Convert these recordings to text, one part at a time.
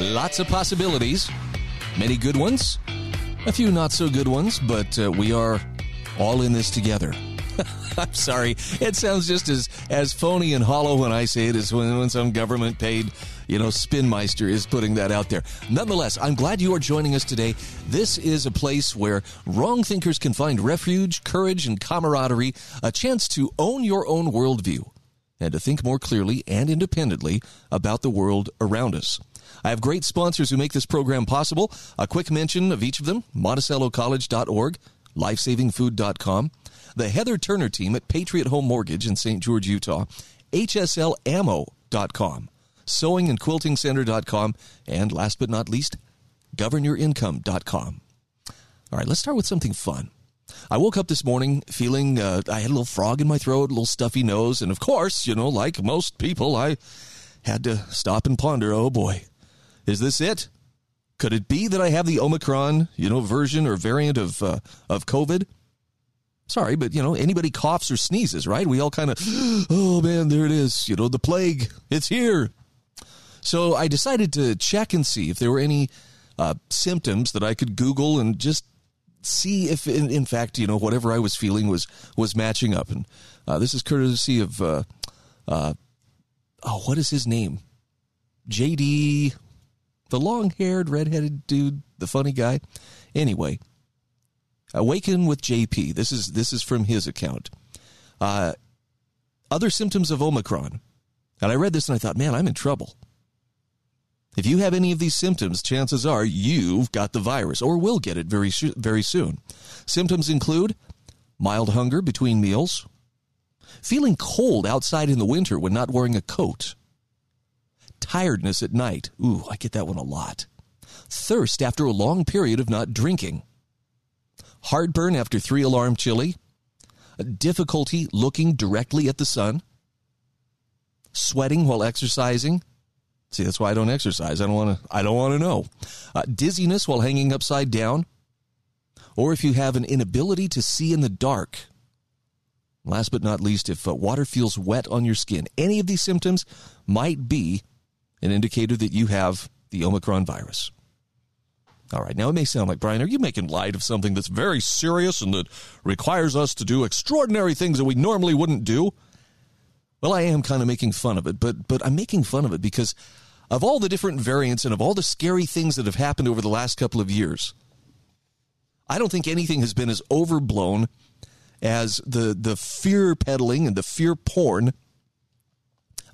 Lots of possibilities. Many good ones, a few not so good ones, but uh, we are all in this together. I'm sorry. It sounds just as, as phony and hollow when I say it as when, when some government paid, you know, spinmeister is putting that out there. Nonetheless, I'm glad you are joining us today. This is a place where wrong thinkers can find refuge, courage, and camaraderie, a chance to own your own worldview and to think more clearly and independently about the world around us. I have great sponsors who make this program possible. A quick mention of each of them MonticelloCollege.org, LifesavingFood.com, the Heather Turner team at Patriot Home Mortgage in St. George, Utah, HSLAmmo.com, SewingAndQuiltingCenter.com, and last but not least, GovernYourIncome.com. All right, let's start with something fun. I woke up this morning feeling uh, I had a little frog in my throat, a little stuffy nose, and of course, you know, like most people, I had to stop and ponder. Oh boy, is this it? Could it be that I have the Omicron, you know, version or variant of uh, of COVID? Sorry, but you know, anybody coughs or sneezes, right? We all kind of, oh man, there it is. You know, the plague, it's here. So I decided to check and see if there were any uh, symptoms that I could Google and just see if in, in, fact you know whatever I was feeling was was matching up. And uh, this is courtesy of uh, uh, oh, what is his name? JD, the long-haired, red-headed dude, the funny guy. Anyway, awaken with JP. This is this is from his account. Uh, other symptoms of Omicron, and I read this and I thought, man, I'm in trouble. If you have any of these symptoms, chances are you've got the virus or will get it very, very soon. Symptoms include mild hunger between meals, feeling cold outside in the winter when not wearing a coat, tiredness at night. Ooh, I get that one a lot. Thirst after a long period of not drinking, heartburn after three alarm chili, difficulty looking directly at the sun, sweating while exercising, See, that's why I don't exercise. I don't want to. I don't want to know. Uh, dizziness while hanging upside down, or if you have an inability to see in the dark. Last but not least, if uh, water feels wet on your skin, any of these symptoms might be an indicator that you have the Omicron virus. All right, now it may sound like, Brian, are you making light of something that's very serious and that requires us to do extraordinary things that we normally wouldn't do? Well, I am kind of making fun of it, but but I'm making fun of it because of all the different variants and of all the scary things that have happened over the last couple of years. I don't think anything has been as overblown as the the fear peddling and the fear porn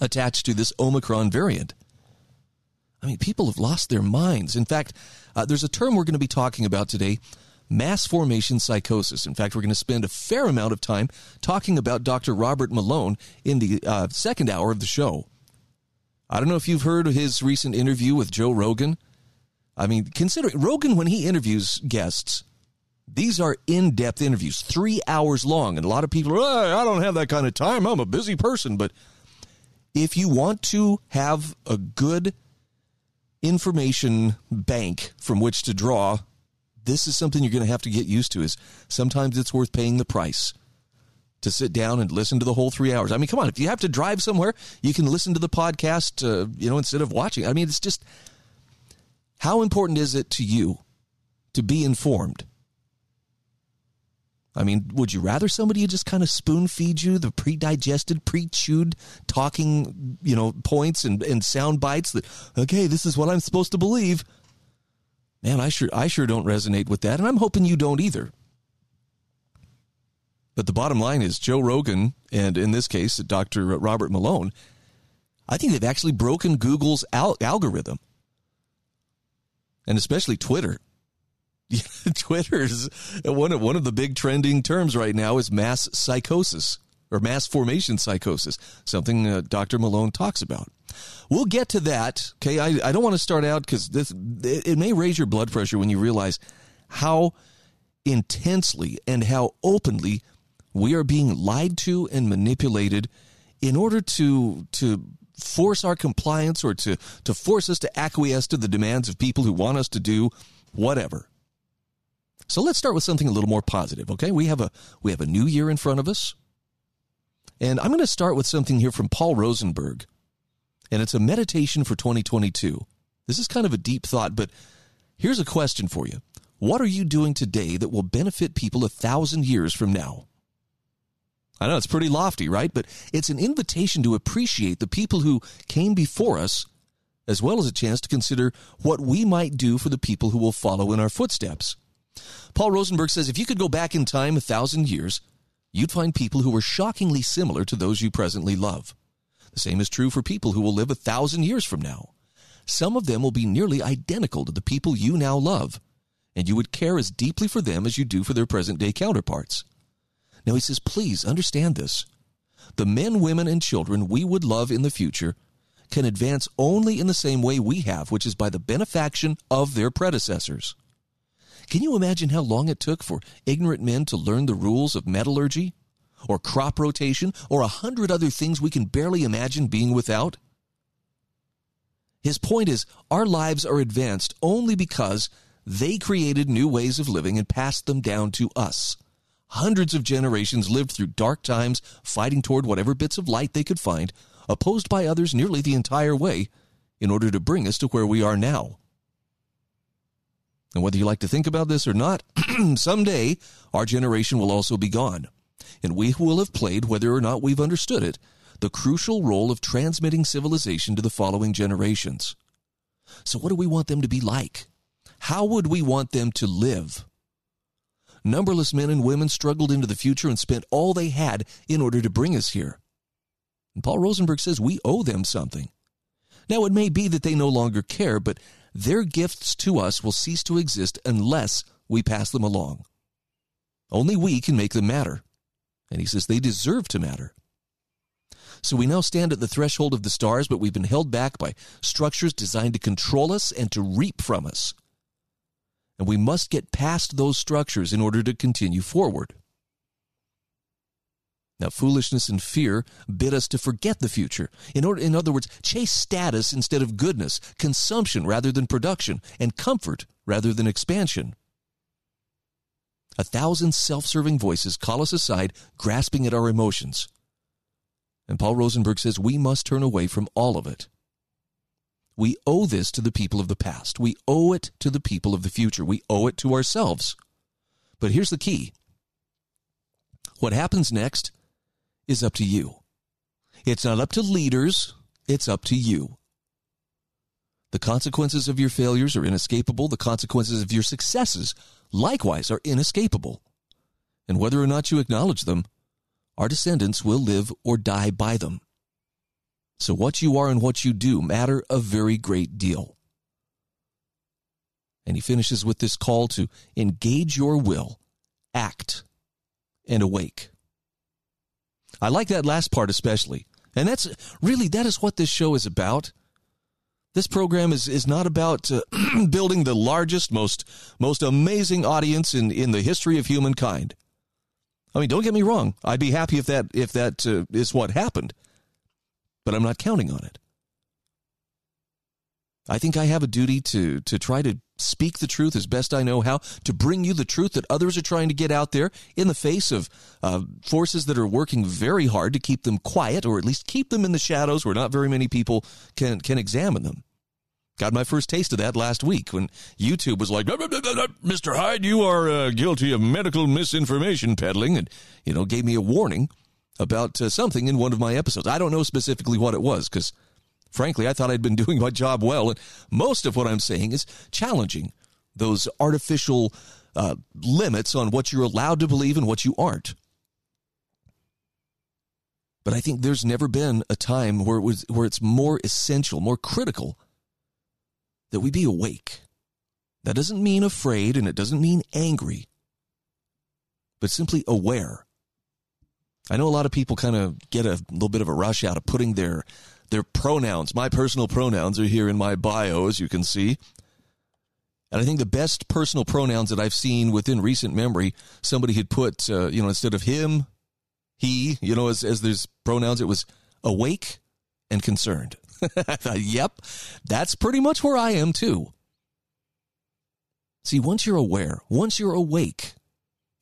attached to this Omicron variant. I mean, people have lost their minds. In fact, uh, there's a term we're going to be talking about today mass formation psychosis. In fact, we're going to spend a fair amount of time talking about Dr. Robert Malone in the uh, second hour of the show. I don't know if you've heard his recent interview with Joe Rogan. I mean, consider Rogan when he interviews guests. These are in-depth interviews, three hours long, and a lot of people are, I don't have that kind of time. I'm a busy person. But if you want to have a good information bank from which to draw this is something you're going to have to get used to is sometimes it's worth paying the price to sit down and listen to the whole three hours. I mean, come on, if you have to drive somewhere, you can listen to the podcast, uh, you know, instead of watching. I mean, it's just how important is it to you to be informed? I mean, would you rather somebody just kind of spoon feed you the pre-digested, pre-chewed talking, you know, points and, and sound bites that, okay, this is what I'm supposed to believe? Man, I sure I sure don't resonate with that, and I'm hoping you don't either. But the bottom line is Joe Rogan, and in this case, Dr. Robert Malone, I think they've actually broken Google's al- algorithm, and especially Twitter. Twitter is one of one of the big trending terms right now is mass psychosis or mass formation psychosis, something uh, Dr. Malone talks about. We'll get to that. Okay. I, I don't want to start out because this, it, it may raise your blood pressure when you realize how intensely and how openly we are being lied to and manipulated in order to, to force our compliance or to, to force us to acquiesce to the demands of people who want us to do whatever. So let's start with something a little more positive, okay? We have a we have a new year in front of us. And I'm going to start with something here from Paul Rosenberg. And it's a meditation for 2022. This is kind of a deep thought, but here's a question for you. What are you doing today that will benefit people a thousand years from now? I know it's pretty lofty, right? But it's an invitation to appreciate the people who came before us, as well as a chance to consider what we might do for the people who will follow in our footsteps. Paul Rosenberg says if you could go back in time a thousand years, you'd find people who were shockingly similar to those you presently love. The same is true for people who will live a thousand years from now. Some of them will be nearly identical to the people you now love, and you would care as deeply for them as you do for their present day counterparts. Now he says, please understand this. The men, women, and children we would love in the future can advance only in the same way we have, which is by the benefaction of their predecessors. Can you imagine how long it took for ignorant men to learn the rules of metallurgy, or crop rotation, or a hundred other things we can barely imagine being without? His point is, our lives are advanced only because they created new ways of living and passed them down to us. Hundreds of generations lived through dark times, fighting toward whatever bits of light they could find, opposed by others nearly the entire way, in order to bring us to where we are now. And whether you like to think about this or not, someday our generation will also be gone. And we will have played, whether or not we've understood it, the crucial role of transmitting civilization to the following generations. So, what do we want them to be like? How would we want them to live? Numberless men and women struggled into the future and spent all they had in order to bring us here. And Paul Rosenberg says we owe them something. Now, it may be that they no longer care, but their gifts to us will cease to exist unless we pass them along. Only we can make them matter. And he says they deserve to matter. So we now stand at the threshold of the stars, but we've been held back by structures designed to control us and to reap from us and we must get past those structures in order to continue forward. Now, foolishness and fear bid us to forget the future. In, order, in other words, chase status instead of goodness, consumption rather than production, and comfort rather than expansion. A thousand self serving voices call us aside, grasping at our emotions. And Paul Rosenberg says we must turn away from all of it. We owe this to the people of the past. We owe it to the people of the future. We owe it to ourselves. But here's the key what happens next is up to you. It's not up to leaders, it's up to you. The consequences of your failures are inescapable. The consequences of your successes, likewise, are inescapable. And whether or not you acknowledge them, our descendants will live or die by them. So, what you are and what you do matter a very great deal. And he finishes with this call to engage your will, act, and awake. I like that last part especially. And that's really, that is what this show is about. This program is, is not about uh, building the largest, most, most amazing audience in, in the history of humankind. I mean, don't get me wrong. I'd be happy if that, if that uh, is what happened but I'm not counting on it. I think I have a duty to, to try to speak the truth as best I know how, to bring you the truth that others are trying to get out there in the face of uh, forces that are working very hard to keep them quiet or at least keep them in the shadows where not very many people can, can examine them. Got my first taste of that last week when YouTube was like, Mr. Hyde, you are uh, guilty of medical misinformation peddling, and, you know, gave me a warning about uh, something in one of my episodes. I don't know specifically what it was because, frankly, I thought I'd been doing my job well. And most of what I'm saying is challenging those artificial uh, limits on what you're allowed to believe and what you aren't. But I think there's never been a time where it was where it's more essential, more critical that we be awake. That doesn't mean afraid and it doesn't mean angry, but simply aware I know a lot of people kind of get a little bit of a rush out of putting their their pronouns. My personal pronouns are here in my bio, as you can see. And I think the best personal pronouns that I've seen within recent memory, somebody had put, uh, you know, instead of him, he, you know, as, as there's pronouns, it was awake and concerned. I thought, yep, that's pretty much where I am too. See, once you're aware, once you're awake,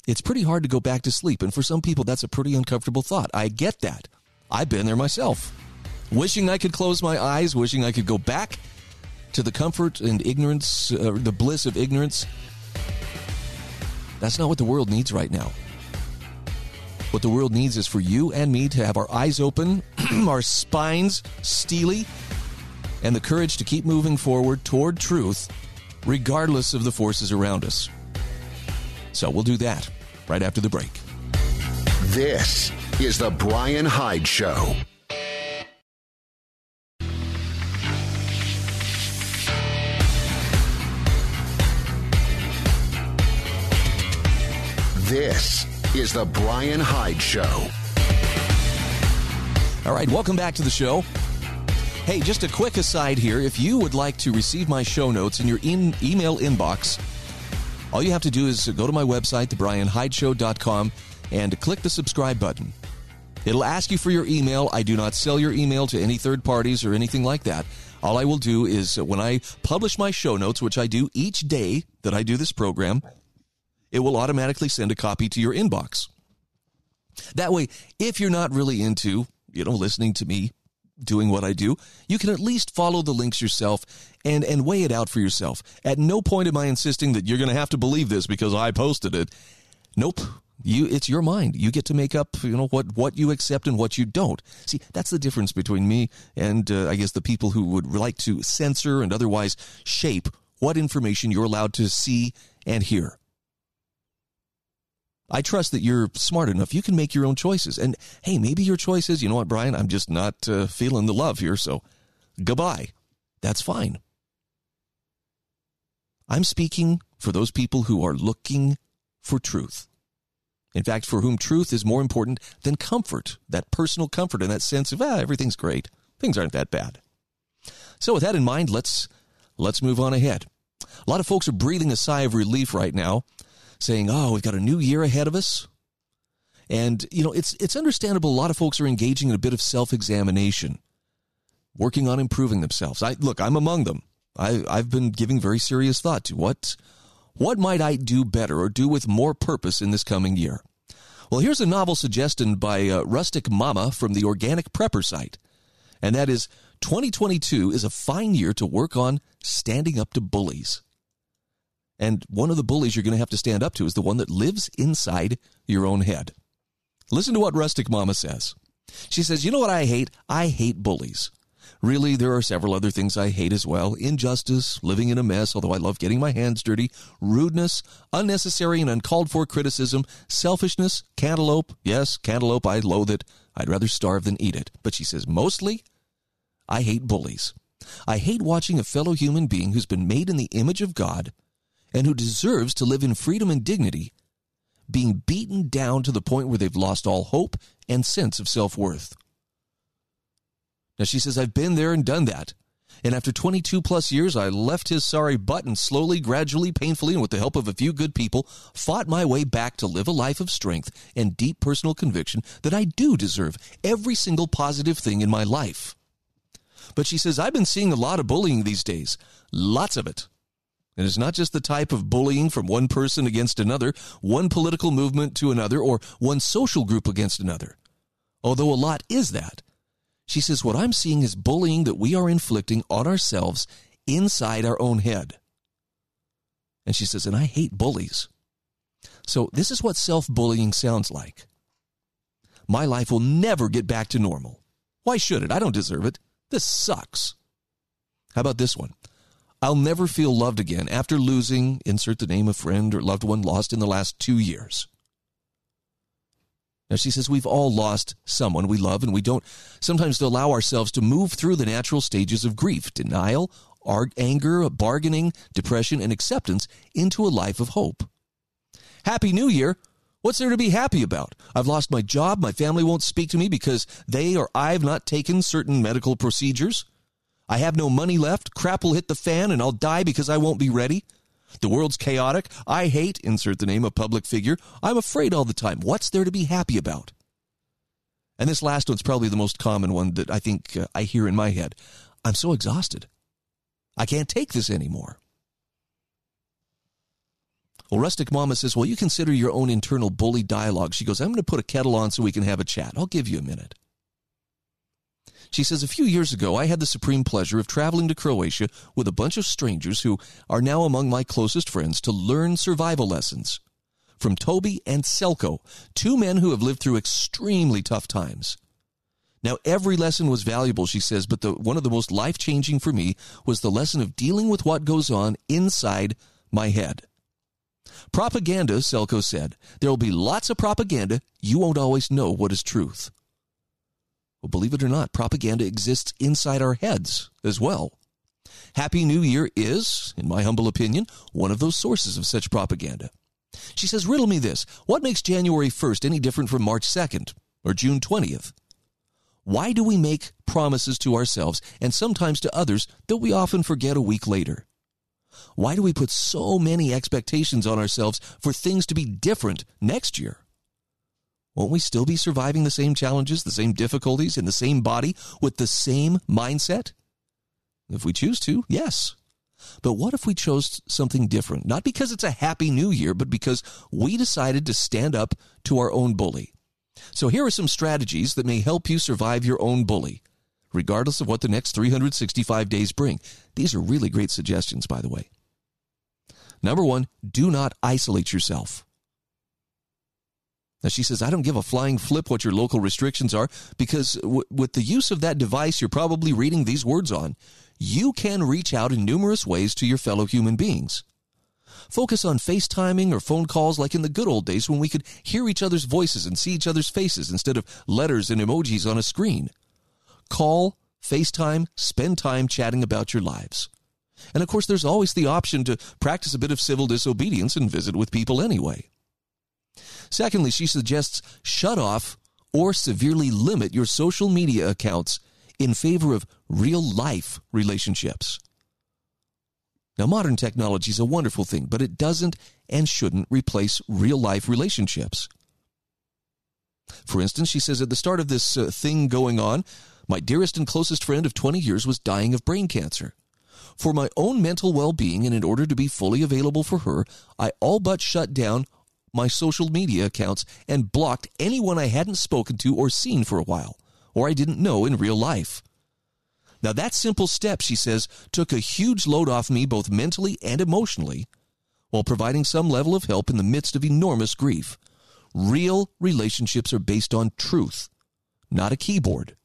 it's pretty hard to go back to sleep. And for some people, that's a pretty uncomfortable thought. I get that. I've been there myself. Wishing I could close my eyes, wishing I could go back to the comfort and ignorance, uh, the bliss of ignorance. That's not what the world needs right now. What the world needs is for you and me to have our eyes open, our spines steely, and the courage to keep moving forward toward truth, regardless of the forces around us. So we'll do that right after the break. This is The Brian Hyde Show. This is The Brian Hyde Show. All right, welcome back to the show. Hey, just a quick aside here. If you would like to receive my show notes in your in- email inbox, all you have to do is go to my website, thebrianhydeshow.com, and click the subscribe button. It'll ask you for your email. I do not sell your email to any third parties or anything like that. All I will do is when I publish my show notes, which I do each day that I do this program, it will automatically send a copy to your inbox. That way, if you're not really into, you know, listening to me doing what I do, you can at least follow the links yourself and, and weigh it out for yourself. At no point am I insisting that you're going to have to believe this because I posted it. Nope. You, it's your mind. You get to make up, you know, what, what you accept and what you don't. See, that's the difference between me and, uh, I guess, the people who would like to censor and otherwise shape what information you're allowed to see and hear. I trust that you're smart enough. You can make your own choices. And hey, maybe your choice is, you know what, Brian, I'm just not uh, feeling the love here. So goodbye. That's fine. I'm speaking for those people who are looking for truth. In fact, for whom truth is more important than comfort, that personal comfort and that sense of, ah, everything's great. Things aren't that bad. So with that in mind, let's, let's move on ahead. A lot of folks are breathing a sigh of relief right now saying, "Oh, we've got a new year ahead of us." And you know, it's it's understandable. A lot of folks are engaging in a bit of self-examination, working on improving themselves. I look, I'm among them. I I've been giving very serious thought to what what might I do better or do with more purpose in this coming year. Well, here's a novel suggestion by uh, Rustic Mama from the Organic Prepper site, and that is 2022 is a fine year to work on standing up to bullies. And one of the bullies you're going to have to stand up to is the one that lives inside your own head. Listen to what Rustic Mama says. She says, You know what I hate? I hate bullies. Really, there are several other things I hate as well injustice, living in a mess, although I love getting my hands dirty, rudeness, unnecessary and uncalled for criticism, selfishness, cantaloupe. Yes, cantaloupe, I loathe it. I'd rather starve than eat it. But she says, Mostly, I hate bullies. I hate watching a fellow human being who's been made in the image of God and who deserves to live in freedom and dignity, being beaten down to the point where they've lost all hope and sense of self worth. Now, she says, I've been there and done that. And after 22 plus years, I left his sorry butt and slowly, gradually, painfully, and with the help of a few good people, fought my way back to live a life of strength and deep personal conviction that I do deserve every single positive thing in my life. But she says, I've been seeing a lot of bullying these days. Lots of it. And it's not just the type of bullying from one person against another, one political movement to another, or one social group against another. Although a lot is that. She says, What I'm seeing is bullying that we are inflicting on ourselves inside our own head. And she says, And I hate bullies. So this is what self bullying sounds like. My life will never get back to normal. Why should it? I don't deserve it. This sucks. How about this one? I'll never feel loved again after losing, insert the name of friend or loved one lost in the last two years. Now, she says we've all lost someone we love, and we don't sometimes allow ourselves to move through the natural stages of grief, denial, anger, bargaining, depression, and acceptance into a life of hope. Happy New Year! What's there to be happy about? I've lost my job. My family won't speak to me because they or I've not taken certain medical procedures. I have no money left. Crap will hit the fan and I'll die because I won't be ready. The world's chaotic. I hate, insert the name of public figure. I'm afraid all the time. What's there to be happy about? And this last one's probably the most common one that I think uh, I hear in my head. I'm so exhausted. I can't take this anymore. Well, Rustic Mama says, Well, you consider your own internal bully dialogue. She goes, I'm going to put a kettle on so we can have a chat. I'll give you a minute. She says, A few years ago, I had the supreme pleasure of traveling to Croatia with a bunch of strangers who are now among my closest friends to learn survival lessons. From Toby and Selco, two men who have lived through extremely tough times. Now, every lesson was valuable, she says, but the, one of the most life changing for me was the lesson of dealing with what goes on inside my head. Propaganda, Selco said. There will be lots of propaganda. You won't always know what is truth. Well, believe it or not, propaganda exists inside our heads as well. Happy New Year is, in my humble opinion, one of those sources of such propaganda. She says, Riddle me this. What makes January 1st any different from March 2nd or June 20th? Why do we make promises to ourselves and sometimes to others that we often forget a week later? Why do we put so many expectations on ourselves for things to be different next year? Won't we still be surviving the same challenges, the same difficulties in the same body with the same mindset? If we choose to, yes. But what if we chose something different? Not because it's a happy new year, but because we decided to stand up to our own bully. So here are some strategies that may help you survive your own bully regardless of what the next 365 days bring. These are really great suggestions, by the way. Number one, do not isolate yourself. Now, she says, I don't give a flying flip what your local restrictions are because w- with the use of that device you're probably reading these words on, you can reach out in numerous ways to your fellow human beings. Focus on FaceTiming or phone calls like in the good old days when we could hear each other's voices and see each other's faces instead of letters and emojis on a screen. Call, FaceTime, spend time chatting about your lives. And of course, there's always the option to practice a bit of civil disobedience and visit with people anyway. Secondly, she suggests shut off or severely limit your social media accounts in favor of real life relationships. Now, modern technology is a wonderful thing, but it doesn't and shouldn't replace real life relationships. For instance, she says at the start of this uh, thing going on, my dearest and closest friend of 20 years was dying of brain cancer. For my own mental well being and in order to be fully available for her, I all but shut down my social media accounts and blocked anyone I hadn't spoken to or seen for a while, or I didn't know in real life. Now, that simple step, she says, took a huge load off me both mentally and emotionally, while providing some level of help in the midst of enormous grief. Real relationships are based on truth, not a keyboard.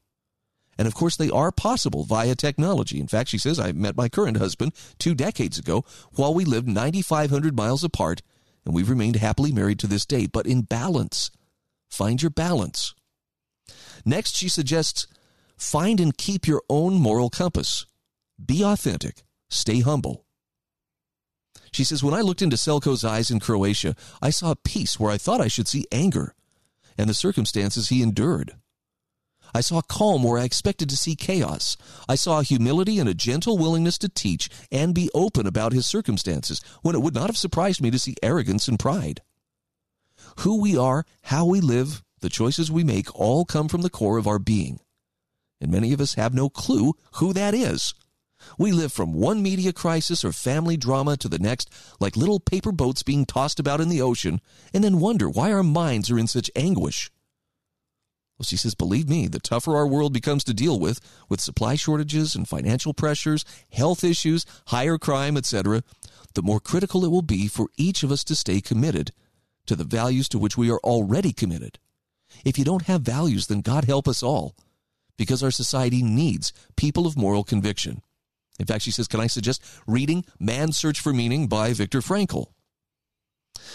And of course, they are possible via technology. In fact, she says, I met my current husband two decades ago while we lived 9,500 miles apart, and we've remained happily married to this day, but in balance. Find your balance. Next, she suggests find and keep your own moral compass. Be authentic. Stay humble. She says, When I looked into Selco's eyes in Croatia, I saw peace where I thought I should see anger and the circumstances he endured. I saw calm where I expected to see chaos. I saw humility and a gentle willingness to teach and be open about his circumstances when it would not have surprised me to see arrogance and pride. Who we are, how we live, the choices we make all come from the core of our being. And many of us have no clue who that is. We live from one media crisis or family drama to the next, like little paper boats being tossed about in the ocean, and then wonder why our minds are in such anguish. Well, she says, believe me, the tougher our world becomes to deal with, with supply shortages and financial pressures, health issues, higher crime, etc., the more critical it will be for each of us to stay committed to the values to which we are already committed. If you don't have values, then God help us all, because our society needs people of moral conviction. In fact, she says, Can I suggest reading Man's Search for Meaning by Viktor Frankl?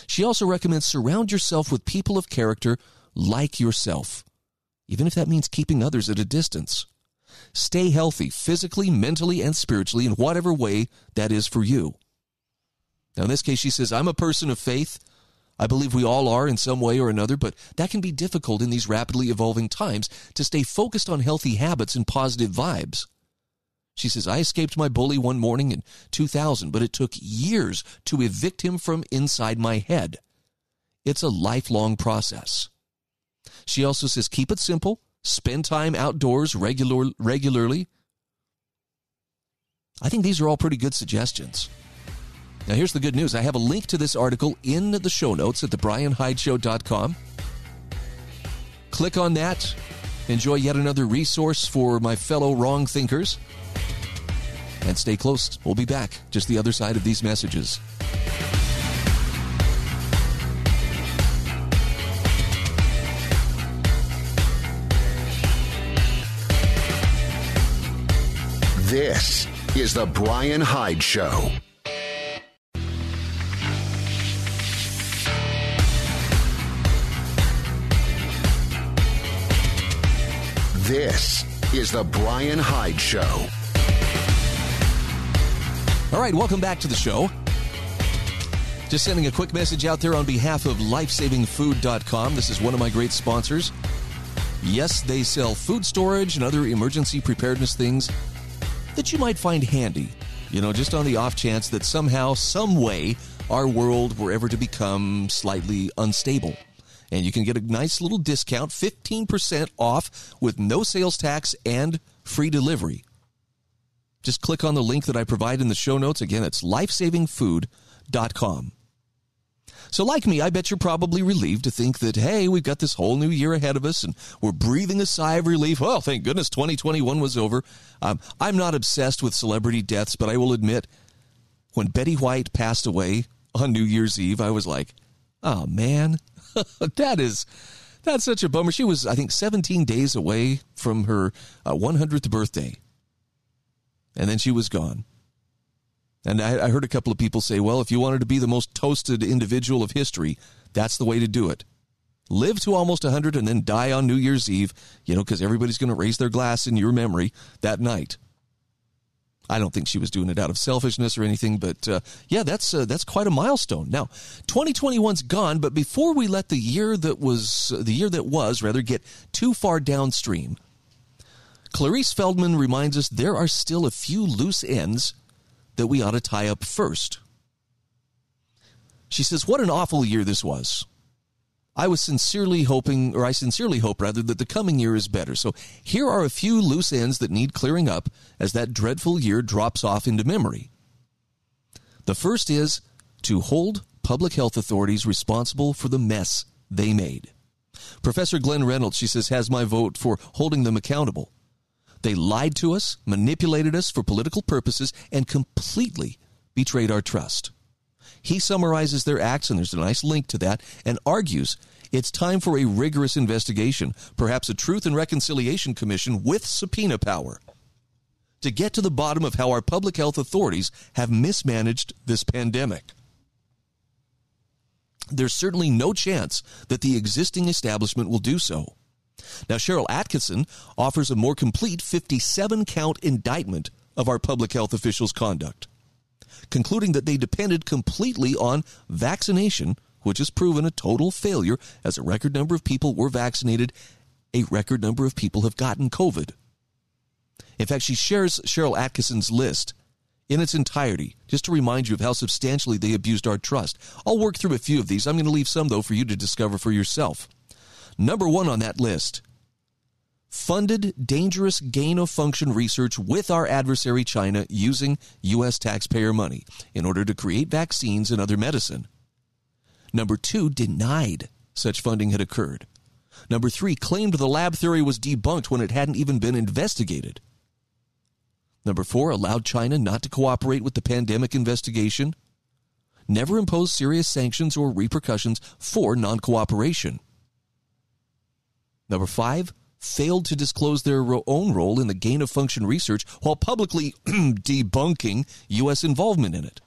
She also recommends surround yourself with people of character like yourself even if that means keeping others at a distance. Stay healthy physically, mentally, and spiritually in whatever way that is for you. Now, in this case, she says, I'm a person of faith. I believe we all are in some way or another, but that can be difficult in these rapidly evolving times to stay focused on healthy habits and positive vibes. She says, I escaped my bully one morning in 2000, but it took years to evict him from inside my head. It's a lifelong process. She also says, keep it simple, spend time outdoors regular, regularly. I think these are all pretty good suggestions. Now, here's the good news I have a link to this article in the show notes at thebrianhydeshow.com. Click on that. Enjoy yet another resource for my fellow wrong thinkers. And stay close. We'll be back just the other side of these messages. This is The Brian Hyde Show. This is The Brian Hyde Show. All right, welcome back to the show. Just sending a quick message out there on behalf of lifesavingfood.com. This is one of my great sponsors. Yes, they sell food storage and other emergency preparedness things that you might find handy. You know, just on the off chance that somehow, some way, our world were ever to become slightly unstable and you can get a nice little discount 15% off with no sales tax and free delivery. Just click on the link that I provide in the show notes. Again, it's lifesavingfood.com. So, like me, I bet you're probably relieved to think that, hey, we've got this whole new year ahead of us and we're breathing a sigh of relief. Well, thank goodness 2021 was over. Um, I'm not obsessed with celebrity deaths, but I will admit, when Betty White passed away on New Year's Eve, I was like, oh man, that is that's such a bummer. She was, I think, 17 days away from her uh, 100th birthday, and then she was gone. And I, I heard a couple of people say, "Well, if you wanted to be the most toasted individual of history, that's the way to do it." Live to almost 100 and then die on New Year's Eve, you know, because everybody's going to raise their glass in your memory that night. I don't think she was doing it out of selfishness or anything, but uh, yeah, that's uh, that's quite a milestone. Now, 2021's gone, but before we let the year that was uh, the year that was rather get too far downstream, Clarice Feldman reminds us there are still a few loose ends that we ought to tie up first. She says, "What an awful year this was." I was sincerely hoping, or I sincerely hope rather, that the coming year is better. So here are a few loose ends that need clearing up as that dreadful year drops off into memory. The first is to hold public health authorities responsible for the mess they made. Professor Glenn Reynolds, she says, has my vote for holding them accountable. They lied to us, manipulated us for political purposes, and completely betrayed our trust. He summarizes their acts, and there's a nice link to that, and argues it's time for a rigorous investigation, perhaps a Truth and Reconciliation Commission with subpoena power, to get to the bottom of how our public health authorities have mismanaged this pandemic. There's certainly no chance that the existing establishment will do so. Now, Sharyl Attkisson offers a more complete 57 count indictment of our public health officials' conduct concluding that they depended completely on vaccination, which has proven a total failure as a record number of people were vaccinated, a record number of people have gotten COVID. In fact, she shares Sharyl Attkisson's list in its entirety, just to remind you of how substantially they abused our trust. I'll work through a few of these. I'm going to leave some, though, for you to discover for yourself. Number one on that list funded dangerous gain of function research with our adversary China using U.S. taxpayer money in order to create vaccines and other medicine. Number two, denied such funding had occurred. Number three, claimed the lab theory was debunked when it hadn't even been investigated. Number four, allowed China not to cooperate with the pandemic investigation. Never imposed serious sanctions or repercussions for non cooperation. Number five, failed to disclose their own role in the gain of function research while publicly debunking U.S. involvement in it.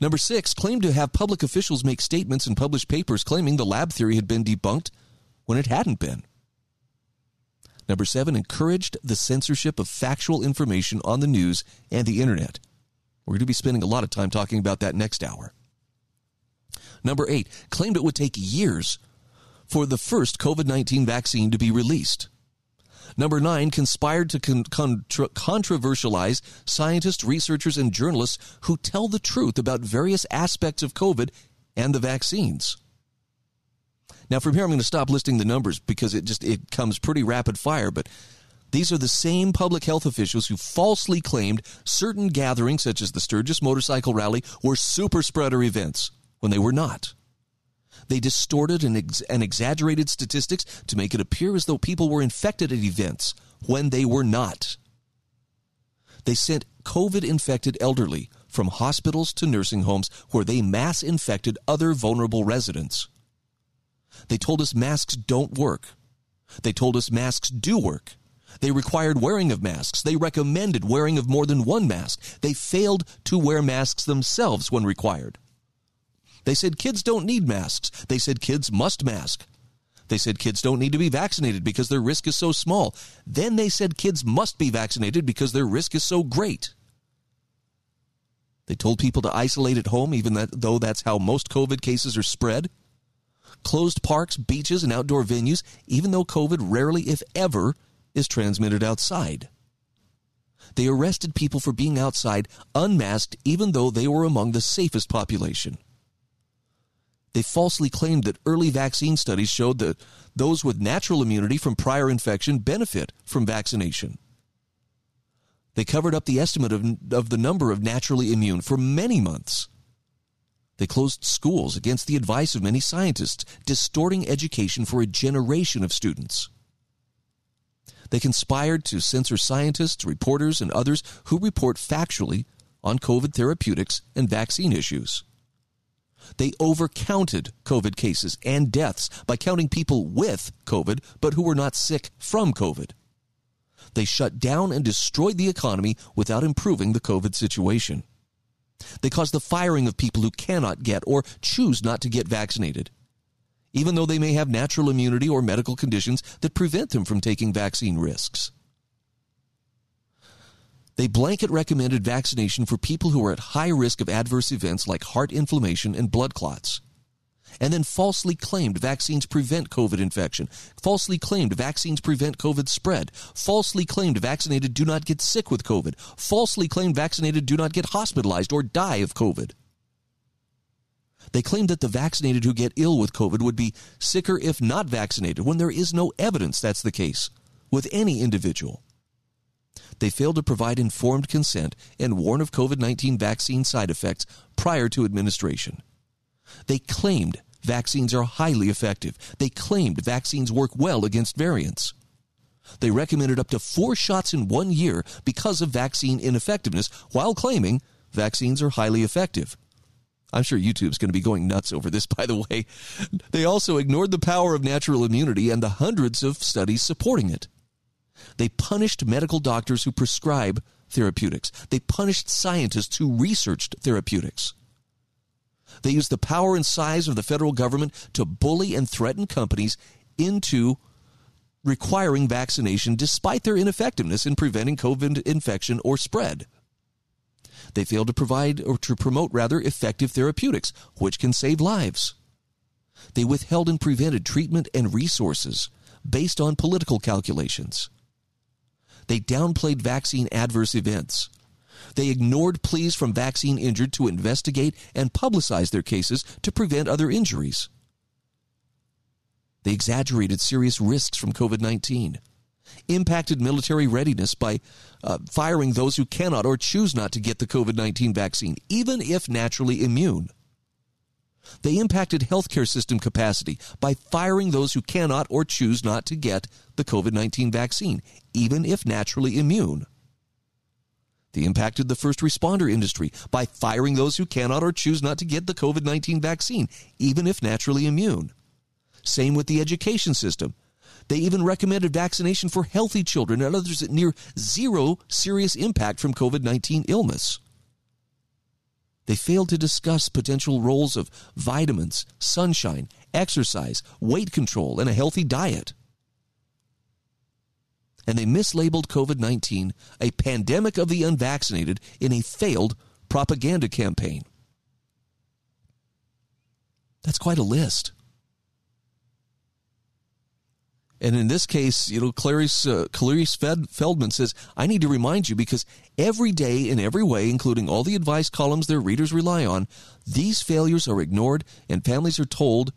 Number six, claimed to have public officials make statements and publish papers claiming the lab theory had been debunked when it hadn't been. Number seven, encouraged the censorship of factual information on the news and the internet. We're going to be spending a lot of time talking about that next hour. Number eight, claimed it would take years for the first COVID 19 vaccine to be released. Number nine, conspired to con- contra- controversialize scientists, researchers, and journalists who tell the truth about various aspects of COVID and the vaccines. Now, from here, I'm going to stop listing the numbers because it just it comes pretty rapid fire. But these are the same public health officials who falsely claimed certain gatherings, such as the Sturgis Motorcycle Rally, were super spreader events when they were not. They distorted and, ex- and exaggerated statistics to make it appear as though people were infected at events when they were not. They sent COVID infected elderly from hospitals to nursing homes where they mass infected other vulnerable residents. They told us masks don't work. They told us masks do work. They required wearing of masks. They recommended wearing of more than one mask. They failed to wear masks themselves when required. They said kids don't need masks. They said kids must mask. They said kids don't need to be vaccinated because their risk is so small. Then they said kids must be vaccinated because their risk is so great. They told people to isolate at home, even though that's how most COVID cases are spread. Closed parks, beaches, and outdoor venues, even though COVID rarely, if ever, is transmitted outside. They arrested people for being outside unmasked, even though they were among the safest population. They falsely claimed that early vaccine studies showed that those with natural immunity from prior infection benefit from vaccination. They covered up the estimate of, of the number of naturally immune for many months. They closed schools against the advice of many scientists, distorting education for a generation of students. They conspired to censor scientists, reporters, and others who report factually on COVID therapeutics and vaccine issues. They overcounted COVID cases and deaths by counting people with COVID, but who were not sick from COVID. They shut down and destroyed the economy without improving the COVID situation. They caused the firing of people who cannot get or choose not to get vaccinated, even though they may have natural immunity or medical conditions that prevent them from taking vaccine risks. They blanket recommended vaccination for people who are at high risk of adverse events like heart inflammation and blood clots. And then falsely claimed vaccines prevent COVID infection, falsely claimed vaccines prevent COVID spread, falsely claimed vaccinated do not get sick with COVID, falsely claimed vaccinated do not get hospitalized or die of COVID. They claimed that the vaccinated who get ill with COVID would be sicker if not vaccinated, when there is no evidence that's the case with any individual they failed to provide informed consent and warn of COVID 19 vaccine side effects prior to administration. They claimed vaccines are highly effective. They claimed vaccines work well against variants. They recommended up to four shots in one year because of vaccine ineffectiveness while claiming vaccines are highly effective. I'm sure YouTube's going to be going nuts over this, by the way. They also ignored the power of natural immunity and the hundreds of studies supporting it. They punished medical doctors who prescribe therapeutics. They punished scientists who researched therapeutics. They used the power and size of the federal government to bully and threaten companies into requiring vaccination despite their ineffectiveness in preventing COVID infection or spread. They failed to provide or to promote rather effective therapeutics, which can save lives. They withheld and prevented treatment and resources based on political calculations. They downplayed vaccine adverse events. They ignored pleas from vaccine injured to investigate and publicize their cases to prevent other injuries. They exaggerated serious risks from COVID 19, impacted military readiness by uh, firing those who cannot or choose not to get the COVID 19 vaccine, even if naturally immune. They impacted healthcare system capacity by firing those who cannot or choose not to get the COVID 19 vaccine, even if naturally immune. They impacted the first responder industry by firing those who cannot or choose not to get the COVID 19 vaccine, even if naturally immune. Same with the education system. They even recommended vaccination for healthy children and others at near zero serious impact from COVID 19 illness. They failed to discuss potential roles of vitamins, sunshine, exercise, weight control, and a healthy diet. And they mislabeled COVID 19 a pandemic of the unvaccinated in a failed propaganda campaign. That's quite a list. And in this case, you know, Clarice, uh, Clarice Feldman says, I need to remind you because every day, in every way, including all the advice columns their readers rely on, these failures are ignored and families are told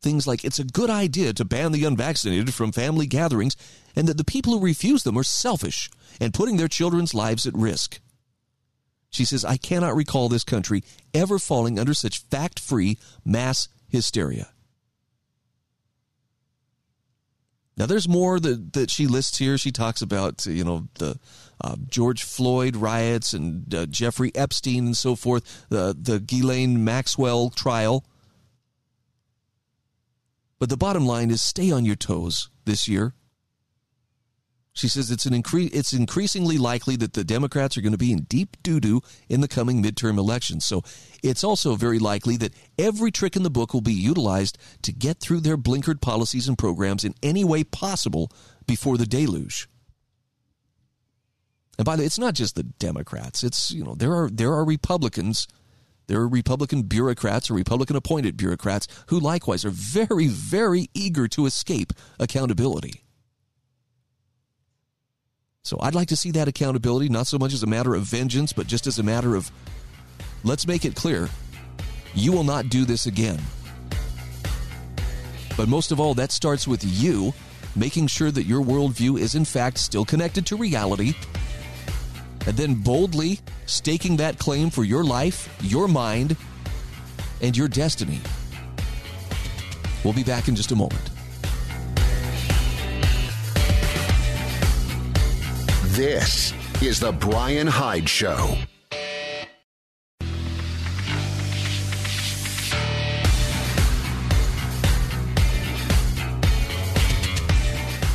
things like it's a good idea to ban the unvaccinated from family gatherings and that the people who refuse them are selfish and putting their children's lives at risk. She says, I cannot recall this country ever falling under such fact free mass hysteria. Now, there's more that, that she lists here. She talks about, you know, the uh, George Floyd riots and uh, Jeffrey Epstein and so forth, the, the Ghislaine Maxwell trial. But the bottom line is stay on your toes this year. She says it's an incre- it's increasingly likely that the Democrats are going to be in deep doo doo in the coming midterm elections. So it's also very likely that every trick in the book will be utilized to get through their blinkered policies and programs in any way possible before the deluge. And by the way, it's not just the Democrats. It's you know there are there are Republicans, there are Republican bureaucrats or Republican appointed bureaucrats who likewise are very very eager to escape accountability. So I'd like to see that accountability, not so much as a matter of vengeance, but just as a matter of let's make it clear you will not do this again. But most of all, that starts with you making sure that your worldview is in fact still connected to reality, and then boldly staking that claim for your life, your mind, and your destiny. We'll be back in just a moment. This is The Brian Hyde Show.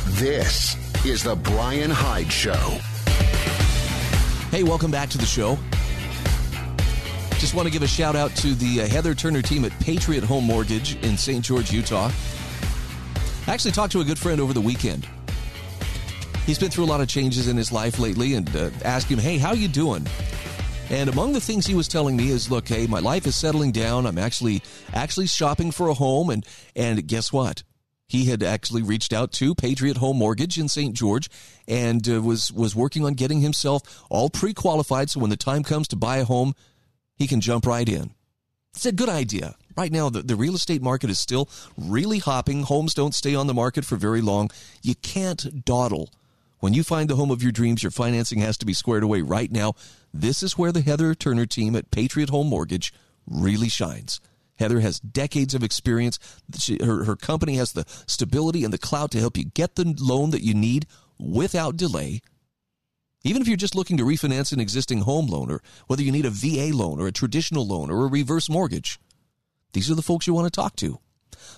This is The Brian Hyde Show. Hey, welcome back to the show. Just want to give a shout out to the uh, Heather Turner team at Patriot Home Mortgage in St. George, Utah. I actually talked to a good friend over the weekend he's been through a lot of changes in his life lately and uh, asked him, hey, how you doing? And among the things he was telling me is, look, hey, my life is settling down. I'm actually actually shopping for a home, and and guess what? He had actually reached out to Patriot Home Mortgage in St. George and uh, was was working on getting himself all pre-qualified, so when the time comes to buy a home, he can jump right in. It's a good idea. Right now, the, the real estate market is still really hopping. Homes don't stay on the market for very long. You can't dawdle when you find the home of your dreams, your financing has to be squared away right now. This is where the Heather Turner team at Patriot Home Mortgage really shines. Heather has decades of experience. She, her, her company has the stability and the clout to help you get the loan that you need without delay. Even if you're just looking to refinance an existing home loan, or whether you need a VA loan, or a traditional loan, or a reverse mortgage, these are the folks you want to talk to.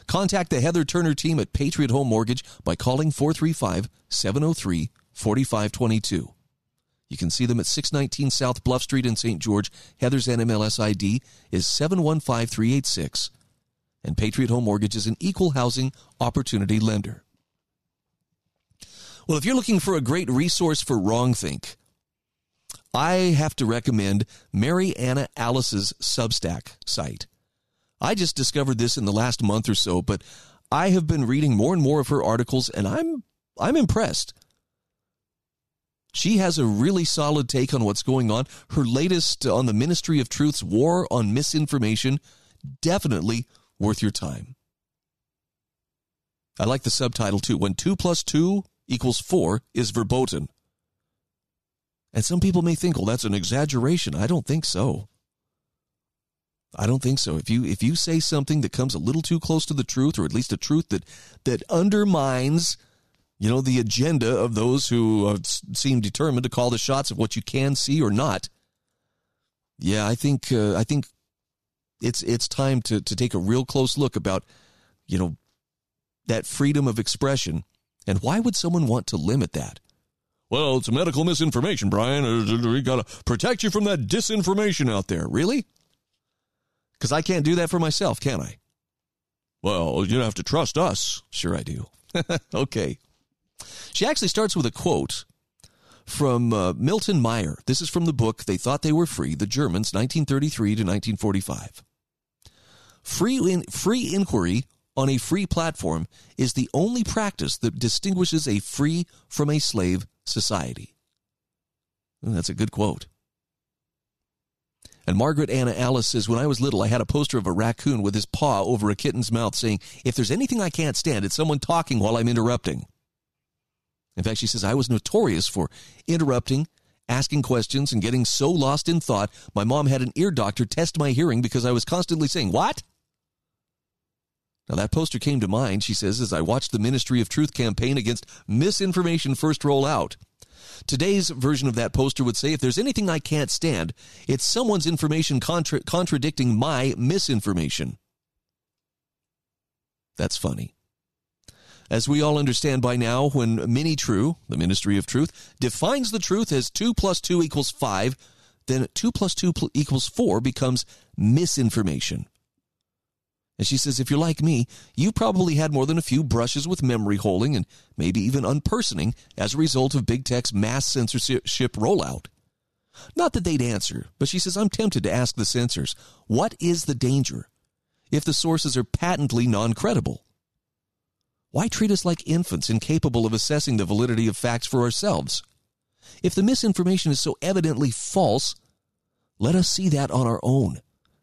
Contact the Heather Turner team at Patriot Home Mortgage by calling 435 703 4522. You can see them at 619 South Bluff Street in St. George. Heather's NMLS ID is 715386. And Patriot Home Mortgage is an equal housing opportunity lender. Well, if you're looking for a great resource for wrongthink, I have to recommend Mary Anna Alice's Substack site. I just discovered this in the last month or so, but I have been reading more and more of her articles and I'm I'm impressed. She has a really solid take on what's going on. Her latest on the Ministry of Truth's war on misinformation, definitely worth your time. I like the subtitle too. When 2 plus 2 equals 4 is verboten. And some people may think, well, that's an exaggeration. I don't think so. I don't think so. If you if you say something that comes a little too close to the truth, or at least a truth that that undermines, you know, the agenda of those who uh, seem determined to call the shots of what you can see or not, yeah, I think uh, I think it's it's time to to take a real close look about, you know, that freedom of expression, and why would someone want to limit that? Well, it's medical misinformation, Brian. We got to protect you from that disinformation out there. Really? Because I can't do that for myself, can I? Well, you don't have to trust us. Sure, I do. okay. She actually starts with a quote from uh, Milton Mayer. This is from the book They Thought They Were Free, The Germans, 1933 to 1945. free, in, free inquiry on a free platform is the only practice that distinguishes a free from a slave society. And that's a good quote. And Margaret Anna Alice says, When I was little, I had a poster of a raccoon with his paw over a kitten's mouth saying, If there's anything I can't stand, it's someone talking while I'm interrupting. In fact, she says, I was notorious for interrupting, asking questions, and getting so lost in thought, my mom had an ear doctor test my hearing because I was constantly saying, What? Now, that poster came to mind, she says, as I watched the Ministry of Truth campaign against misinformation first roll out. Today's version of that poster would say if there's anything I can't stand, it's someone's information contra- contradicting my misinformation. That's funny. As we all understand by now, when Minitrue, the Ministry of Truth, defines the truth as 2 plus 2 equals 5, then 2 plus 2 equals 4 becomes misinformation. And she says, if you're like me, you probably had more than a few brushes with memory holding and maybe even unpersoning as a result of big tech's mass censorship rollout. Not that they'd answer, but she says, I'm tempted to ask the censors, what is the danger if the sources are patently non credible? Why treat us like infants incapable of assessing the validity of facts for ourselves? If the misinformation is so evidently false, let us see that on our own,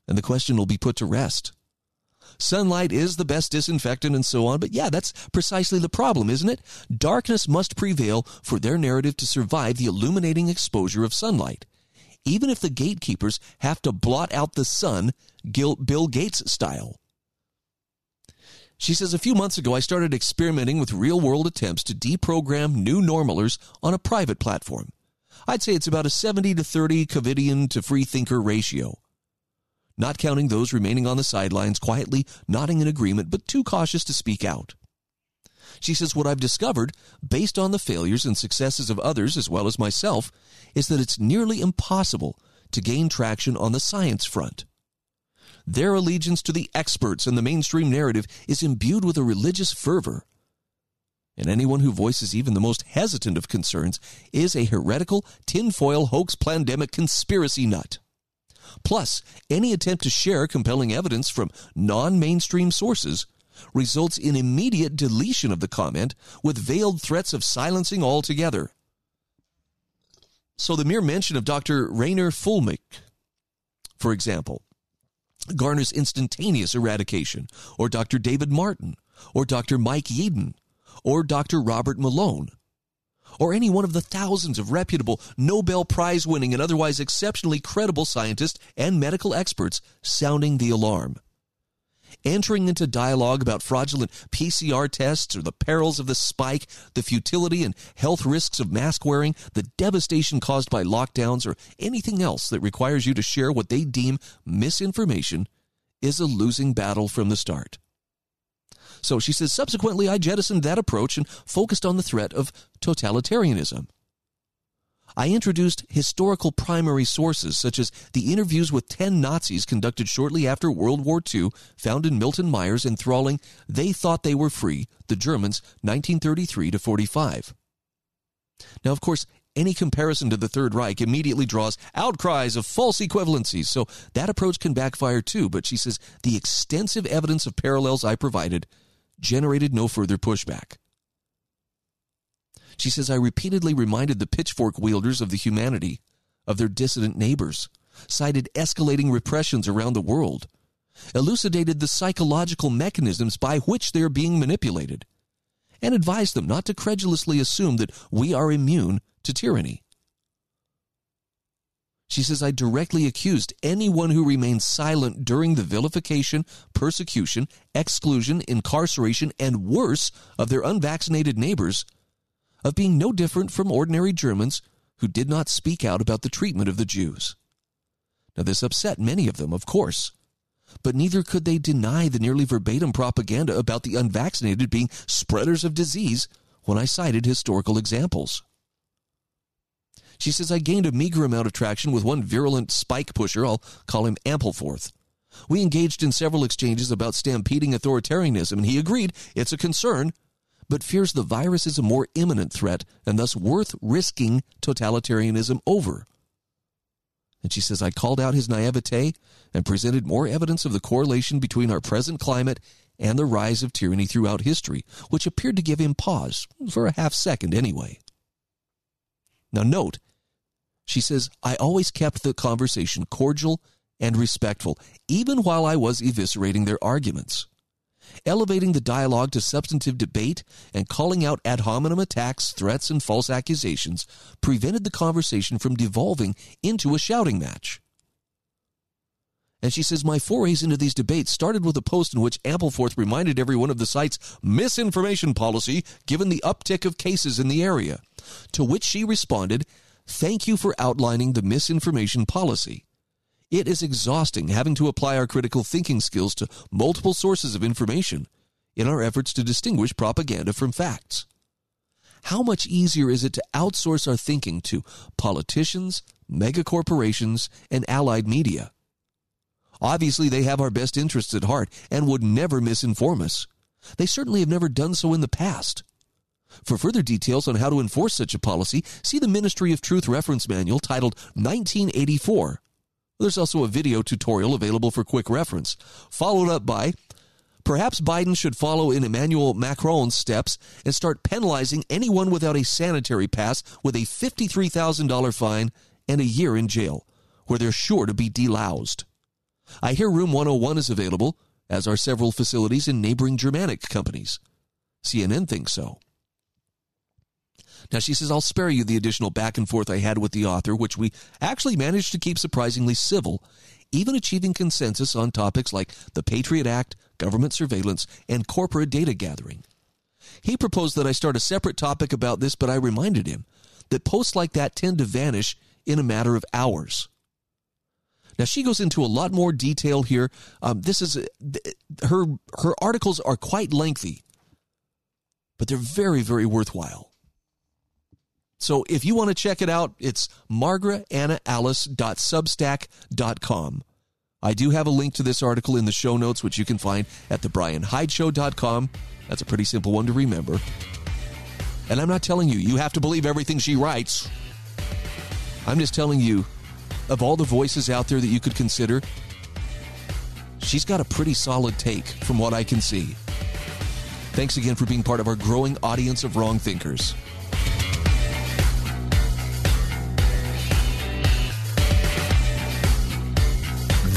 and the question will be put to rest. Sunlight is the best disinfectant and so on. But yeah, that's precisely the problem, isn't it? Darkness must prevail for their narrative to survive the illuminating exposure of sunlight. Even if the gatekeepers have to blot out the sun, Bill Gates style. She says, A few months ago, I started experimenting with real world attempts to deprogram new normalers on a private platform. I'd say it's about a 70 to 30 Covidian to free thinker ratio not counting those remaining on the sidelines, quietly nodding in agreement, but too cautious to speak out. She says, What I've discovered, based on the failures and successes of others as well as myself, is that it's nearly impossible to gain traction on the science front. Their allegiance to the experts and the mainstream narrative is imbued with a religious fervor. And anyone who voices even the most hesitant of concerns is a heretical, tinfoil hoax pandemic conspiracy nut. Plus, any attempt to share compelling evidence from non mainstream sources results in immediate deletion of the comment with veiled threats of silencing altogether. So, the mere mention of Dr. Rainer Fuellmich, for example, garners instantaneous eradication, or Dr. David Martin, or Dr. Mike Yeadon, or Dr. Robert Malone, or any one of the thousands of reputable Nobel Prize winning and otherwise exceptionally credible scientists and medical experts sounding the alarm. Entering into dialogue about fraudulent PCR tests or the perils of the spike, the futility and health risks of mask wearing, the devastation caused by lockdowns, or anything else that requires you to share what they deem misinformation is a losing battle from the start. So she says, subsequently, I jettisoned that approach and focused on the threat of totalitarianism. I introduced historical primary sources, such as the interviews with 10 Nazis conducted shortly after World War II, found in Milton Mayer's enthralling They Thought They Were Free, the Germans, 1933 to 45. Now, of course, any comparison to the Third Reich immediately draws outcries of false equivalencies, so that approach can backfire too. But she says the extensive evidence of parallels I provided generated no further pushback. She says, I repeatedly reminded the pitchfork wielders of the humanity of their dissident neighbors, cited escalating repressions around the world, elucidated the psychological mechanisms by which they are being manipulated, and advised them not to credulously assume that we are immune to tyranny. She says, I directly accused anyone who remained silent during the vilification, persecution, exclusion, incarceration, and worse of their unvaccinated neighbors of being no different from ordinary Germans who did not speak out about the treatment of the Jews. Now, this upset many of them, of course, but neither could they deny the nearly verbatim propaganda about the unvaccinated being spreaders of disease when I cited historical examples. She says, I gained a meager amount of traction with one virulent spike pusher. I'll call him Ampleforth. We engaged in several exchanges about stampeding authoritarianism, and he agreed it's a concern, but fears the virus is a more imminent threat and thus worth risking totalitarianism over. And she says, I called out his naivete and presented more evidence of the correlation between our present climate and the rise of tyranny throughout history, which appeared to give him pause, for a half second anyway. Now, note, she says, I always kept the conversation cordial and respectful, even while I was eviscerating their arguments. Elevating the dialogue to substantive debate and calling out ad hominem attacks, threats, and false accusations prevented the conversation from devolving into a shouting match. And she says, My forays into these debates started with a post in which Ampleforth reminded everyone of the site's misinformation policy given the uptick of cases in the area. To which she responded, Thank you for outlining the misinformation policy. It is exhausting having to apply our critical thinking skills to multiple sources of information in our efforts to distinguish propaganda from facts. How much easier is it to outsource our thinking to politicians, megacorporations, and allied media? Obviously, they have our best interests at heart and would never misinform us. They certainly have never done so in the past. For further details on how to enforce such a policy, see the Ministry of Truth reference manual titled 1984. There's also a video tutorial available for quick reference, followed up by Perhaps Biden should follow in Emmanuel Macron's steps and start penalizing anyone without a sanitary pass with a $53,000 fine and a year in jail, where they're sure to be deloused. I hear Room 101 is available, as are several facilities in neighboring Germanic companies. CNN thinks so. Now, she says, I'll spare you the additional back and forth I had with the author, which we actually managed to keep surprisingly civil, even achieving consensus on topics like the Patriot Act, government surveillance, and corporate data gathering. He proposed that I start a separate topic about this, but I reminded him that posts like that tend to vanish in a matter of hours. Now she goes into a lot more detail here. Um, this is her her articles are quite lengthy, but they're very very worthwhile. So if you want to check it out, it's margaretannaalice.substack.com. I do have a link to this article in the show notes, which you can find at thebrianhydeshow.com. That's a pretty simple one to remember. And I'm not telling you, you have to believe everything she writes. I'm just telling you of all the voices out there that you could consider, she's got a pretty solid take from what I can see. Thanks again for being part of our growing audience of wrong thinkers.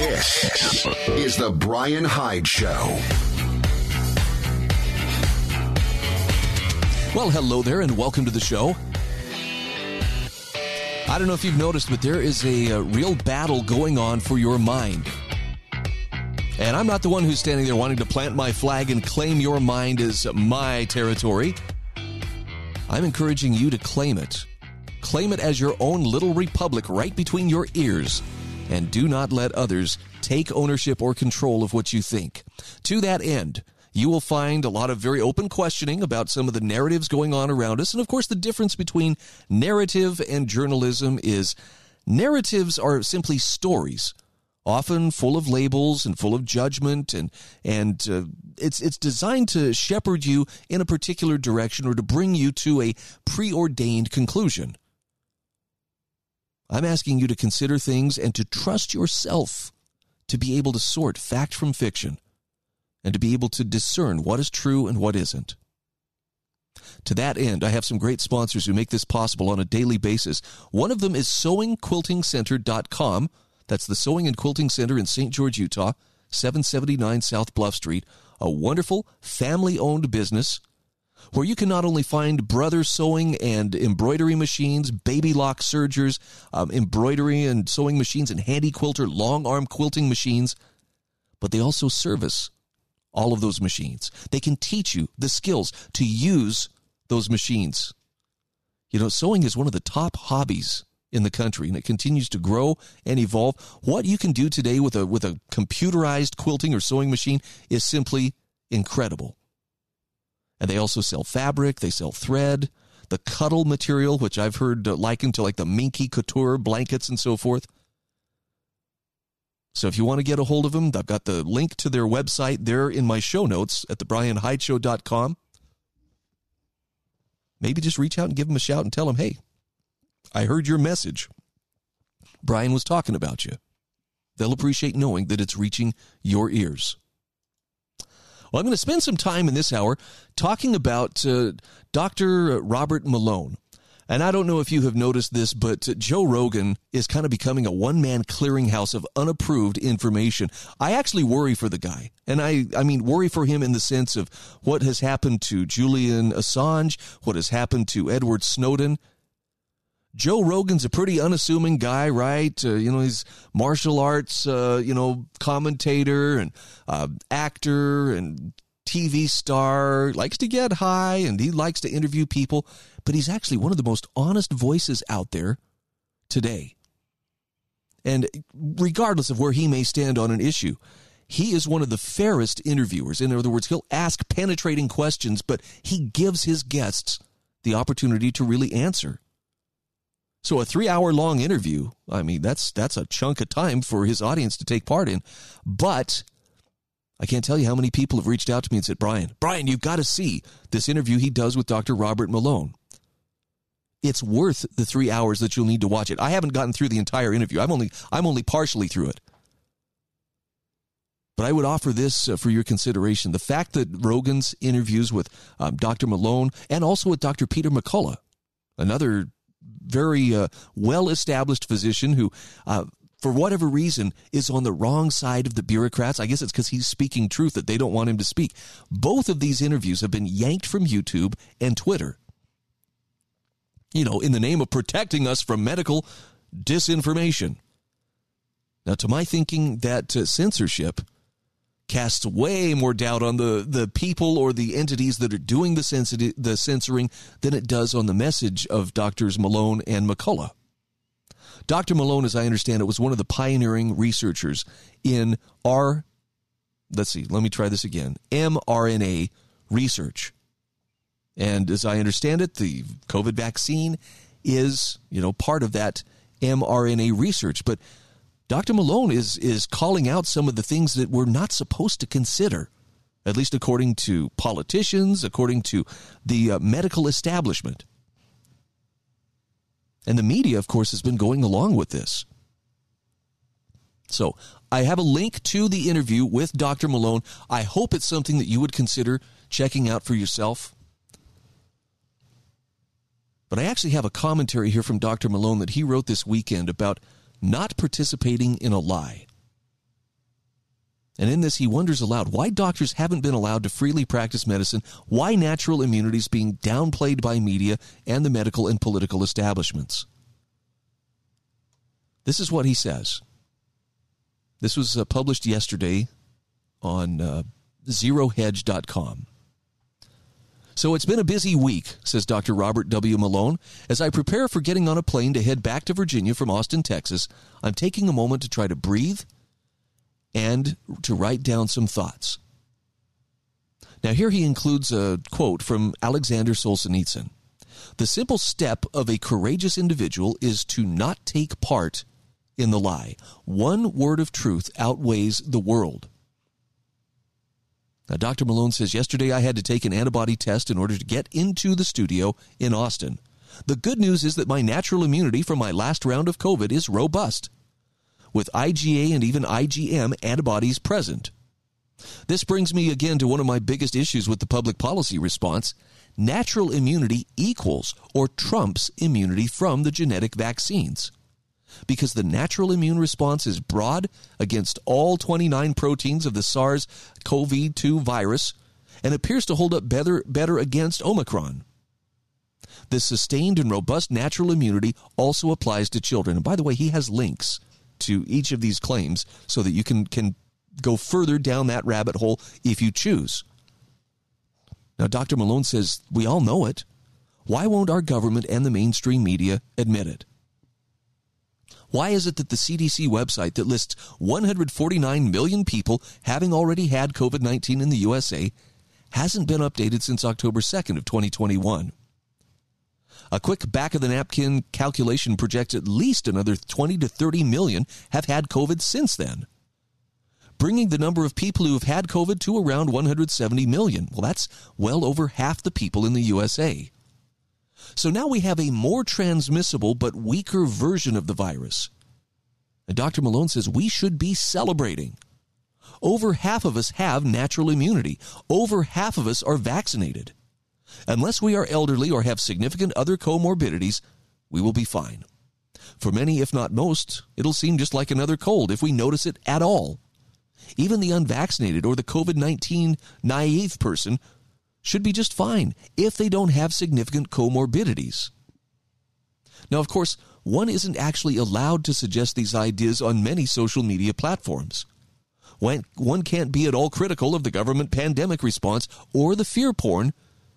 This is The Brian Hyde Show. Well, hello there, and welcome to the show. I don't know if you've noticed, but there is a, a, real battle going on for your mind. And I'm not the one who's standing there wanting to plant my flag and claim your mind as my territory. I'm encouraging you to claim it. Claim it as your own little republic right between your ears. And do not let others take ownership or control of what you think. To that end, you will find a lot of very open questioning about some of the narratives going on around us. And of course, the difference between narrative and journalism is narratives are simply stories, often full of labels and full of judgment, and and uh, it's it's designed to shepherd you in a particular direction or to bring you to a preordained conclusion. I'm asking you to consider things and to trust yourself to be able to sort fact from fiction and to be able to discern what is true and what isn't. To that end, I have some great sponsors who make this possible on a daily basis. One of them is sewingquiltingcenter.com. That's the Sewing and Quilting Center in St. George, Utah, 779 South Bluff Street, a wonderful family owned business where you can not only find brother sewing and embroidery machines, baby lock sergers, um, embroidery and sewing machines, and Handi Quilter long arm quilting machines, but they also service all of those machines. They can teach you the skills to use those machines. You know, sewing is one of the top hobbies in the country and it continues to grow and evolve. What you can do today with a with a computerized quilting or sewing machine is simply incredible. And they also sell fabric, they sell thread, the cuddle material, which I've heard uh, likened to like the Minky Couture blankets and so forth. So if you want to get a hold of them, I've got the link to their website there in my show notes at thebrianhydeshow.com. Maybe just reach out and give them a shout and tell them, hey, I heard your message. Brian was talking about you. They'll appreciate knowing that it's reaching your ears. Well, I'm going to spend some time in this hour talking about uh, Dr. Robert Malone. And I don't know if you have noticed this, but Joe Rogan is kind of becoming a one man clearinghouse of unapproved information. I actually worry for the guy. And I, I mean, worry for him in the sense of what has happened to Julian Assange, what has happened to Edward Snowden. Joe Rogan's a pretty unassuming guy, right? Uh, you know, he's martial arts, uh, you know, commentator and uh, actor and TV star, likes to get high and he likes to interview people, but he's actually one of the most honest voices out there today. And regardless of where he may stand on an issue, he is one of the fairest interviewers. In other words, he'll ask penetrating questions, but he gives his guests the opportunity to really answer. So a three hour long interview, I mean, that's that's a chunk of time for his audience to take part in. But I can't tell you how many people have reached out to me and said, Brian, Brian, you've got to see this interview he does with Dr. Robert Malone. It's worth the three hours that you'll need to watch it. I haven't gotten through the entire interview. I'm only I'm only partially through it. But I would offer this uh, for your consideration: the fact that Rogan's interviews with um, Dr. Malone and also with Dr. Peter McCullough, another very uh, well established physician who uh, for whatever reason, is on the wrong side of the bureaucrats. I guess it's because he's speaking truth that they don't want him to speak. Both of these interviews have been yanked from YouTube and Twitter. You know, in the name of protecting us from medical disinformation. Now, to my thinking, that uh, censorship casts way more doubt on the, the people or the entities that are doing the, sensi- the censoring than it does on the message of Doctors Malone and McCullough. Dr. Malone, as I understand it, was one of the pioneering researchers in R, let's see, let me try this again, mRNA research. And as I understand it, the COVID vaccine is, you know, part of that mRNA research. But Dr. Malone is is calling out some of the things that we're not supposed to consider, at least according to politicians, according to the uh, medical establishment. And the media, of course, has been going along with this. So I have a link to the interview with Dr. Malone. I hope it's something that you would consider checking out for yourself. But I actually have a commentary here from Dr. Malone that he wrote this weekend about not participating in a lie. And in this, he wonders aloud why doctors haven't been allowed to freely practice medicine, why natural immunity is being downplayed by media and the medical and political establishments. This is what he says. This was uh, published yesterday on uh, zerohedge.com. So it's been a busy week, says Dr. Robert W. Malone. As I prepare for getting on a plane to head back to Virginia from Austin, Texas, I'm taking a moment to try to breathe and to write down some thoughts. Now, here he includes a quote from Alexander Solzhenitsyn. The simple step of a courageous individual is to not take part in the lie. One word of truth outweighs the world. Now, Dr. Malone says, Yesterday I had to take an antibody test in order to get into the studio in Austin. The good news is that my natural immunity from my last round of COVID is robust with IgA and even IgM antibodies present. This brings me again to one of my biggest issues with the public policy response. Natural immunity equals or trumps immunity from the genetic vaccines. Because the natural immune response is broad against all 29 proteins of the SARS CoV 2 virus and appears to hold up better, better against Omicron. This sustained and robust natural immunity also applies to children. And by the way, he has links to each of these claims so that you can, can go further down that rabbit hole if you choose. Now, Dr. Malone says we all know it. Why won't our government and the mainstream media admit it? Why is it that the CDC website that lists 149 million people having already had COVID 19 in the USA hasn't been updated since October 2nd of 2021? A quick back of the napkin calculation projects at least another 20 to 30 million have had COVID since then, bringing the number of people who have had COVID to around 170 million. Well, that's well over half the people in the USA. So now we have a more transmissible but weaker version of the virus. And Dr. Malone says we should be celebrating. Over half of us have natural immunity. Over half of us are vaccinated. Unless we are elderly or have significant other comorbidities, we will be fine. For many, if not most, it'll seem just like another cold if we notice it at all. Even the unvaccinated or the COVID 19 naive person should be just fine if they don't have significant comorbidities. Now, of course, one isn't actually allowed to suggest these ideas on many social media platforms. One can't be at all critical of the government pandemic response or the fear porn.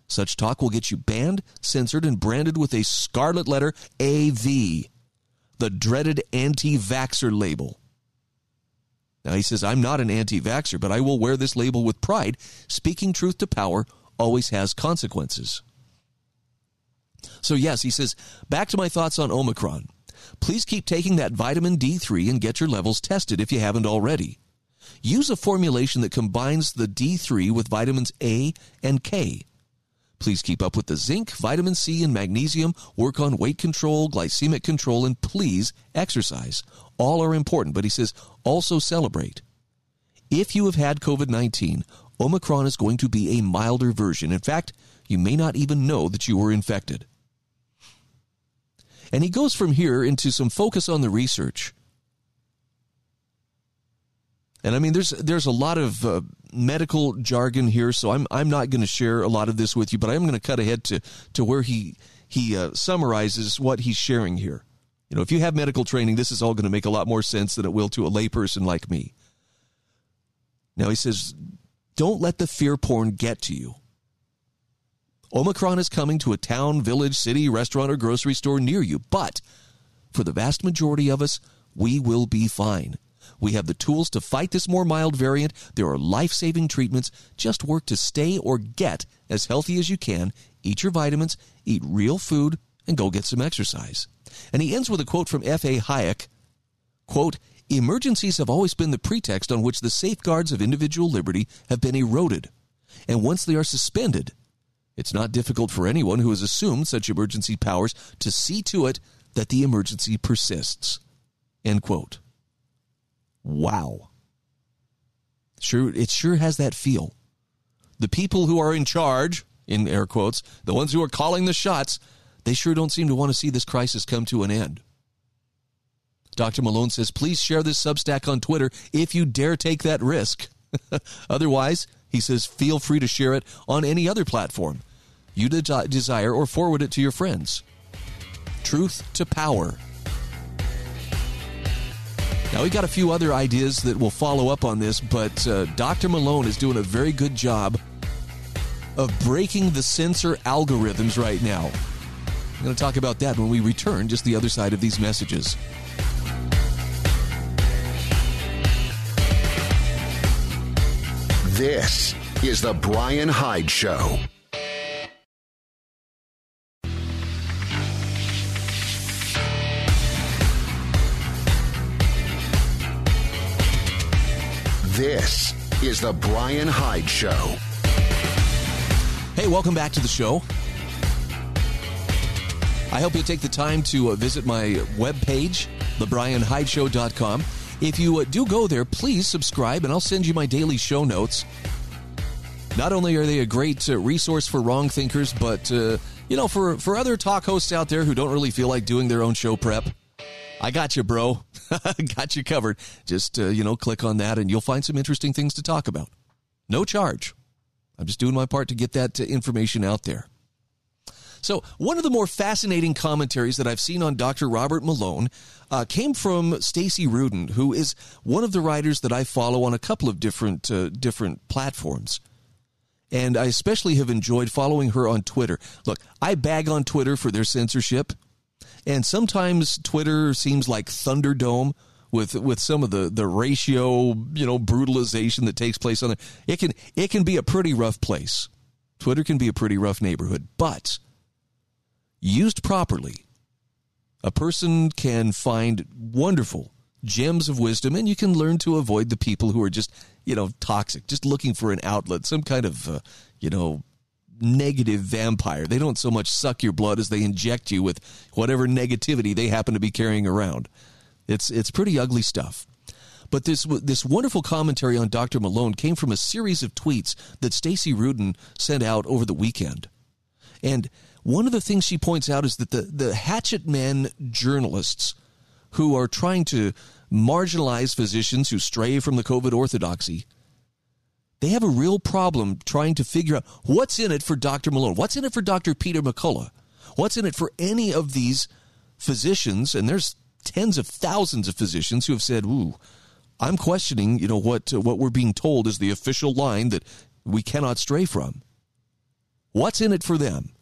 Such talk will get you banned, censored, and branded with a scarlet letter AV, the dreaded anti vaxxer label. Now he says, I'm not an anti vaxxer, but I will wear this label with pride. Speaking truth to power always has consequences. So, yes, he says, back to my thoughts on Omicron. Please keep taking that vitamin D3 and get your levels tested if you haven't already. Use a formulation that combines the D3 with vitamins A and K. Please keep up with the zinc, vitamin C, and magnesium. Work on weight control, glycemic control, and please exercise. All are important, but he says also celebrate. If you have had COVID 19, Omicron is going to be a milder version. In fact, you may not even know that you were infected. And he goes from here into some focus on the research. And I mean, there's there's a lot of uh, medical jargon here, so I'm I'm not going to share a lot of this with you, but I'm going to cut ahead to to where he he uh, summarizes what he's sharing here. You know, if you have medical training, this is all going to make a lot more sense than it will to a layperson like me. Now he says don't let the fear porn get to you. Omicron is coming to a town, village, city, restaurant, or grocery store near you, but for the vast majority of us, we will be fine. We have the tools to fight this more mild variant. There are life saving treatments. Just work to stay or get as healthy as you can. Eat your vitamins, eat real food, and go get some exercise. And he ends with a quote from F.A. Hayek quote, Emergencies have always been the pretext on which the safeguards of individual liberty have been eroded. And once they are suspended, it's not difficult for anyone who has assumed such emergency powers to see to it that the emergency persists. End quote. Wow. Sure, it sure has that feel. The people who are in charge, in air quotes, the ones who are calling the shots, they sure don't seem to want to see this crisis come to an end. Dr. Malone says, please share this Substack on Twitter if you dare take that risk. Otherwise, he says, feel free to share it on any other platform you de- desire or forward it to your friends. Truth to power. Now, we got a few other ideas that will follow up on this, but uh, Dr. Malone is doing a very good job of breaking the censor algorithms right now. I'm going to talk about that when we return, just the other side of these messages. This is The Brian Hyde Show. This is The Brian Hyde Show. Hey, welcome back to the show. I hope you'll take the time to uh, visit my webpage, thebrianhydeshow.com. If you uh, do go there, please subscribe and I'll send you my daily show notes. Not only are they a great uh, resource for wrong thinkers, but, uh, you know, for, for other talk hosts out there who don't really feel like doing their own show prep, I got you, bro. got you covered. Just, uh, you know, click on that and you'll find some interesting things to talk about. No charge. I'm just doing my part to get that information out there. So, one of the more fascinating commentaries that I've seen on Dr. Robert Malone uh, came from Stacey Rudin, who is one of the writers that I follow on a couple of different uh, different platforms. And I especially have enjoyed following her on Twitter. Look, I bag on Twitter for their censorship, And sometimes Twitter seems like Thunderdome with with some of the the ratio, you know, brutalization that takes place on there. It can it can be a pretty rough place. Twitter can be a pretty rough neighborhood, but used properly, a person can find wonderful gems of wisdom and you can learn to avoid the people who are just, you know, toxic, just looking for an outlet, some kind of, uh, you know, negative vampire. They don't so much suck your blood as they inject you with whatever negativity they happen to be carrying around. It's it's pretty ugly stuff. But this this wonderful commentary on Dr. Malone came from a series of tweets that Stacey Rudin sent out over the weekend. And one of the things she points out is that the, the hatchet men journalists who are trying to marginalize physicians who stray from the COVID orthodoxy, they have a real problem trying to figure out what's in it for Dr. Malone, what's in it for Dr. Peter McCullough, what's in it for any of these physicians, and there's tens of thousands of physicians who have said, "Ooh, I'm questioning, you know, what uh, what we're being told is the official line that we cannot stray from." What's in it for them?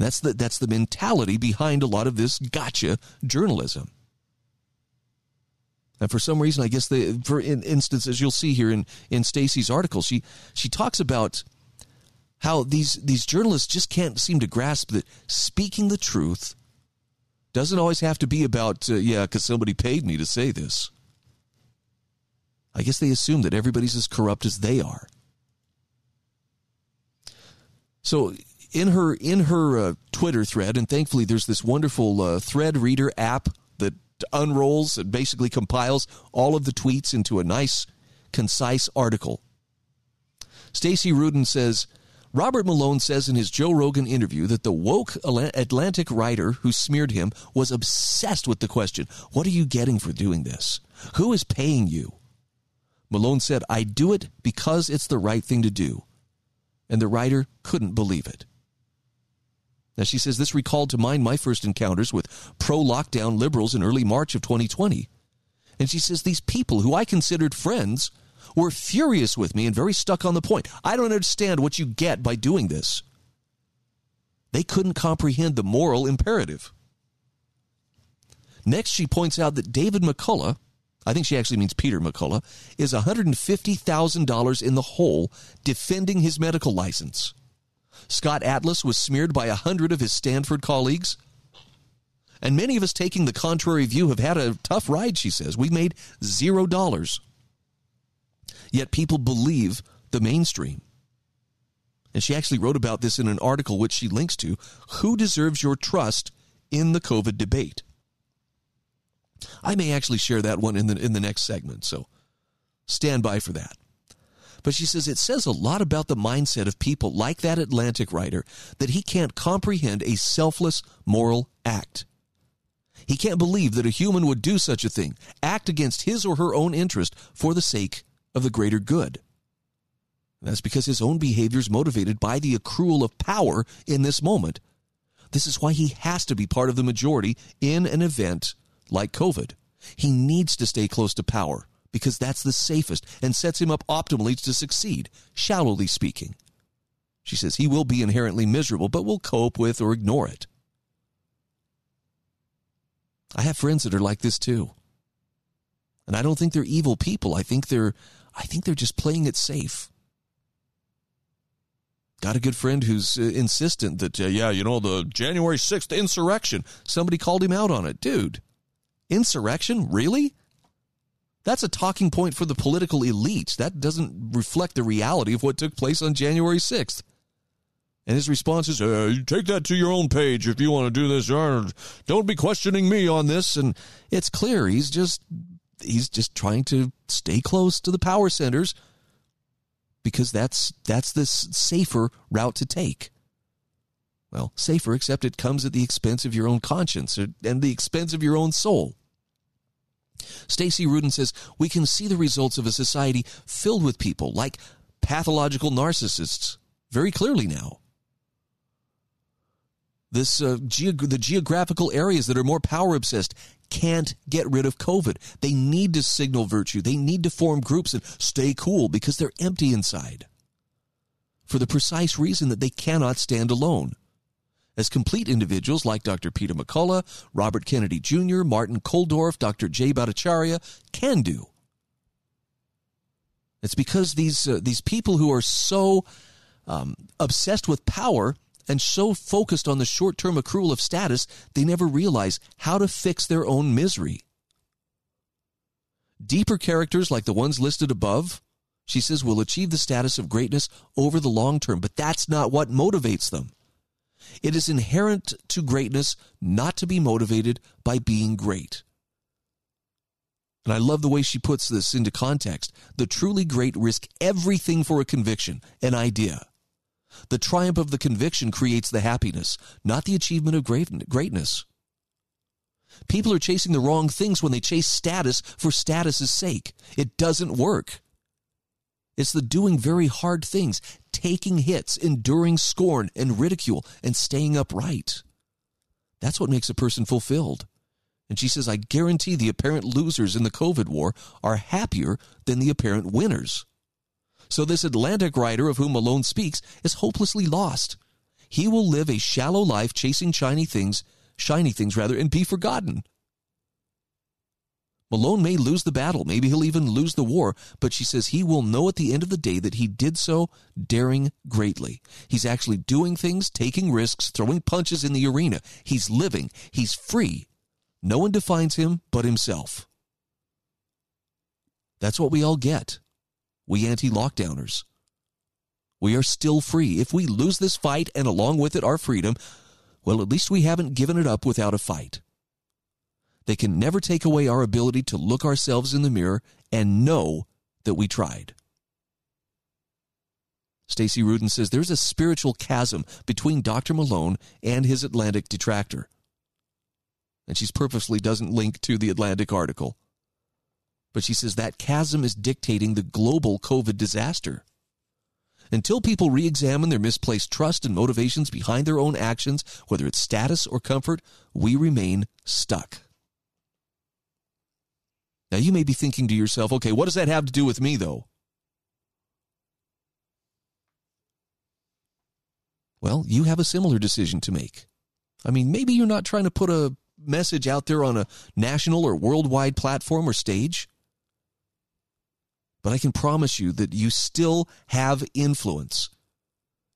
That's the that's the mentality behind a lot of this gotcha journalism. And for some reason, I guess the for in instances you'll see here in in Stacey's article, she she talks about how these these journalists just can't seem to grasp that speaking the truth doesn't always have to be about uh, yeah, because somebody paid me to say this. I guess they assume that everybody's as corrupt as they are. So in her in her uh, Twitter thread, and thankfully there's this wonderful uh, thread reader app that unrolls and basically compiles all of the tweets into a nice, concise article. Stacey Rudin says Robert Malone says in his Joe Rogan interview that the woke Atlantic writer who smeared him was obsessed with the question, What are you getting for doing this? Who is paying you? Malone said, I do it because it's the right thing to do. And the writer couldn't believe it. Now, she says this recalled to mind my first encounters with pro lockdown liberals in early March of 2020. And she says these people who I considered friends were furious with me and very stuck on the point. I don't understand what you get by doing this. They couldn't comprehend the moral imperative. Next, she points out that David McCullough, I think she actually means Peter McCullough, is $150,000 in the hole defending his medical license. Scott Atlas was smeared by a hundred of his Stanford colleagues. And many of us taking the contrary view have had a tough ride, she says. We made zero dollars. Yet people believe the mainstream. And she actually wrote about this in an article which she links to Who Deserves Your Trust in the COVID Debate? I may actually share that one in the, in the next segment, so stand by for that. But she says it says a lot about the mindset of people like that Atlantic writer that he can't comprehend a selfless moral act. He can't believe that a human would do such a thing, act against his or her own interest for the sake of the greater good. That's because his own behavior is motivated by the accrual of power in this moment. This is why he has to be part of the majority in an event like COVID. He needs to stay close to power because that's the safest and sets him up optimally to succeed, shallowly speaking. She says he will be inherently miserable, but will cope with or ignore it. I have friends that are like this too. And I don't think they're evil people. I think they're I think they're just playing it safe. Got a good friend who's uh, insistent that, uh, yeah, you know, the January 6th insurrection, somebody called him out on it. Dude, insurrection? Really? That's a talking point for the political elites. That doesn't reflect the reality of what took place on January 6th. And his response is, uh, take that to your own page if you want to do this. Don't be questioning me on this. And it's clear he's just he's just trying to stay close to the power centers because that's that's the safer route to take. Well, safer, except it comes at the expense of your own conscience and the expense of your own soul. Stacey Rudin says we can see the results of a society filled with people like pathological narcissists very clearly now. This uh, geog- the geographical areas that are more power obsessed can't get rid of COVID. They need to signal virtue. They need to form groups and stay cool because they're empty inside. For the precise reason that they cannot stand alone. As complete individuals like Dr. Peter McCullough, Robert Kennedy Jr., Martin Kulldorff, Dr. Jay Bhattacharya can do. It's because these uh, these people who are so um, obsessed with power and so focused on the short term accrual of status, they never realize how to fix their own misery. Deeper characters like the ones listed above, she says, will achieve the status of greatness over the long term, but that's not what motivates them. It is inherent to greatness not to be motivated by being great. And I love the way she puts this into context. The truly great risk everything for a conviction, an idea. The triumph of the conviction creates the happiness, not the achievement of greatness. People are chasing the wrong things when they chase status for status's sake. It doesn't work. It's the doing very hard things, taking hits, enduring scorn and ridicule, and staying upright. That's what makes a person fulfilled. And she says, I guarantee the apparent losers in the COVID war are happier than the apparent winners. So this Atlantic writer of whom Malone speaks is hopelessly lost. He will live a shallow life chasing shiny things, shiny things rather, and be forgotten. Malone may lose the battle, maybe he'll even lose the war, but she says he will know at the end of the day that he did so daring greatly. He's actually doing things, taking risks, throwing punches in the arena. He's living, he's free. No one defines him but himself. That's what we all get. We anti lockdowners. We are still free. If we lose this fight and along with it our freedom, well, at least we haven't given it up without a fight. They can never take away our ability to look ourselves in the mirror and know that we tried. Stacey Rudin says there's a spiritual chasm between Dr. Malone and his Atlantic detractor. And she purposely doesn't link to the Atlantic article. But she says that chasm is dictating the global COVID disaster. Until people re examine their misplaced trust and motivations behind their own actions, whether it's status or comfort, we remain stuck. Now, you may be thinking to yourself, okay, what does that have to do with me, though? Well, you have a similar decision to make. I mean, maybe you're not trying to put a message out there on a national or worldwide platform or stage, but I can promise you that you still have influence.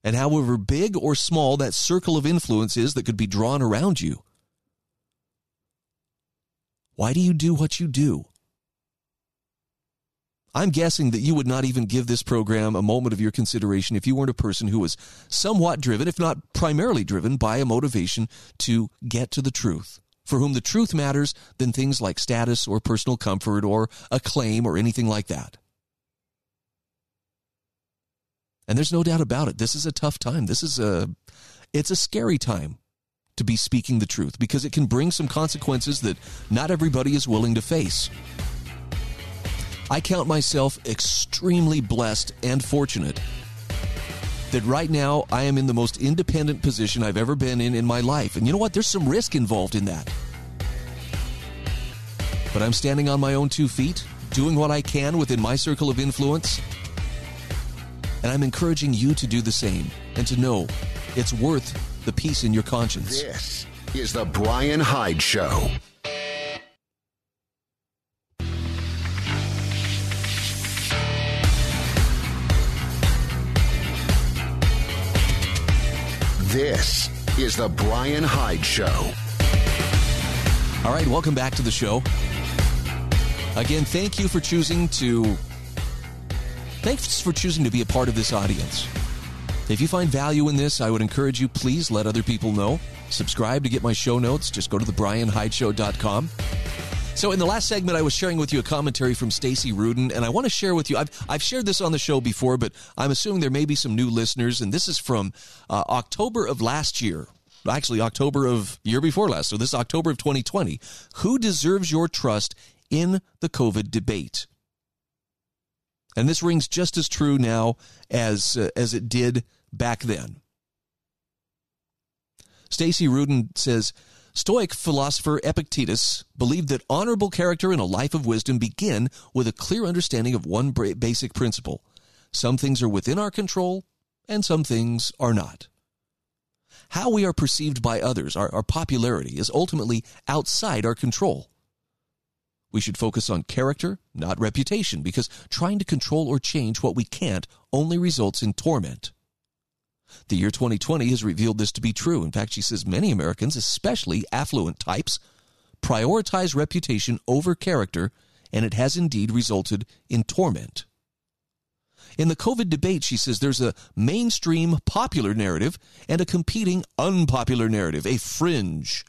And however big or small that circle of influence is that could be drawn around you, why do you do what you do? I'm guessing that you would not even give this program a moment of your consideration if you weren't a person who was somewhat driven, if not primarily driven, by a motivation to get to the truth. For whom the truth matters than things like status or personal comfort or acclaim or anything like that. And there's no doubt about it. This is a tough time. This is a, it's a scary time to be speaking the truth because it can bring some consequences that not everybody is willing to face. I count myself extremely blessed and fortunate that right now I am in the most independent position I've ever been in in my life. And you know what? There's some risk involved in that. But I'm standing on my own two feet, doing what I can within my circle of influence. And I'm encouraging you to do the same and to know it's worth the peace in your conscience. This is the Brian Hyde Show. This is the Brian Hyde Show. All right, welcome back to the show. Again, thank you for choosing to thanks for choosing to be a part of this audience. If you find value in this, I would encourage you please let other people know. Subscribe to get my show notes. Just go to thebrianhydeshow.com. So in the last segment, I was sharing with you a commentary from Stacey Rudin, and I want to share with you. I've I've shared this on the show before, but I'm assuming there may be some new listeners, and this is from uh, October of last year. Actually, October of year before last. So this is October of 2020. Who deserves your trust in the COVID debate? And this rings just as true now as uh, as it did back then. Stacey Rudin says Stoic philosopher Epictetus believed that honorable character and a life of wisdom begin with a clear understanding of one basic principle. Some things are within our control and some things are not. how we are perceived by others, our, our popularity, is ultimately outside our control. We should focus on character, not reputation, because trying to control or change what we can't only results in torment. The year 2020 has revealed this to be true. In fact, she says many Americans, especially affluent types, prioritize reputation over character, and it has indeed resulted in torment. In the COVID debate, she says there's a mainstream popular narrative and a competing unpopular narrative, a fringe.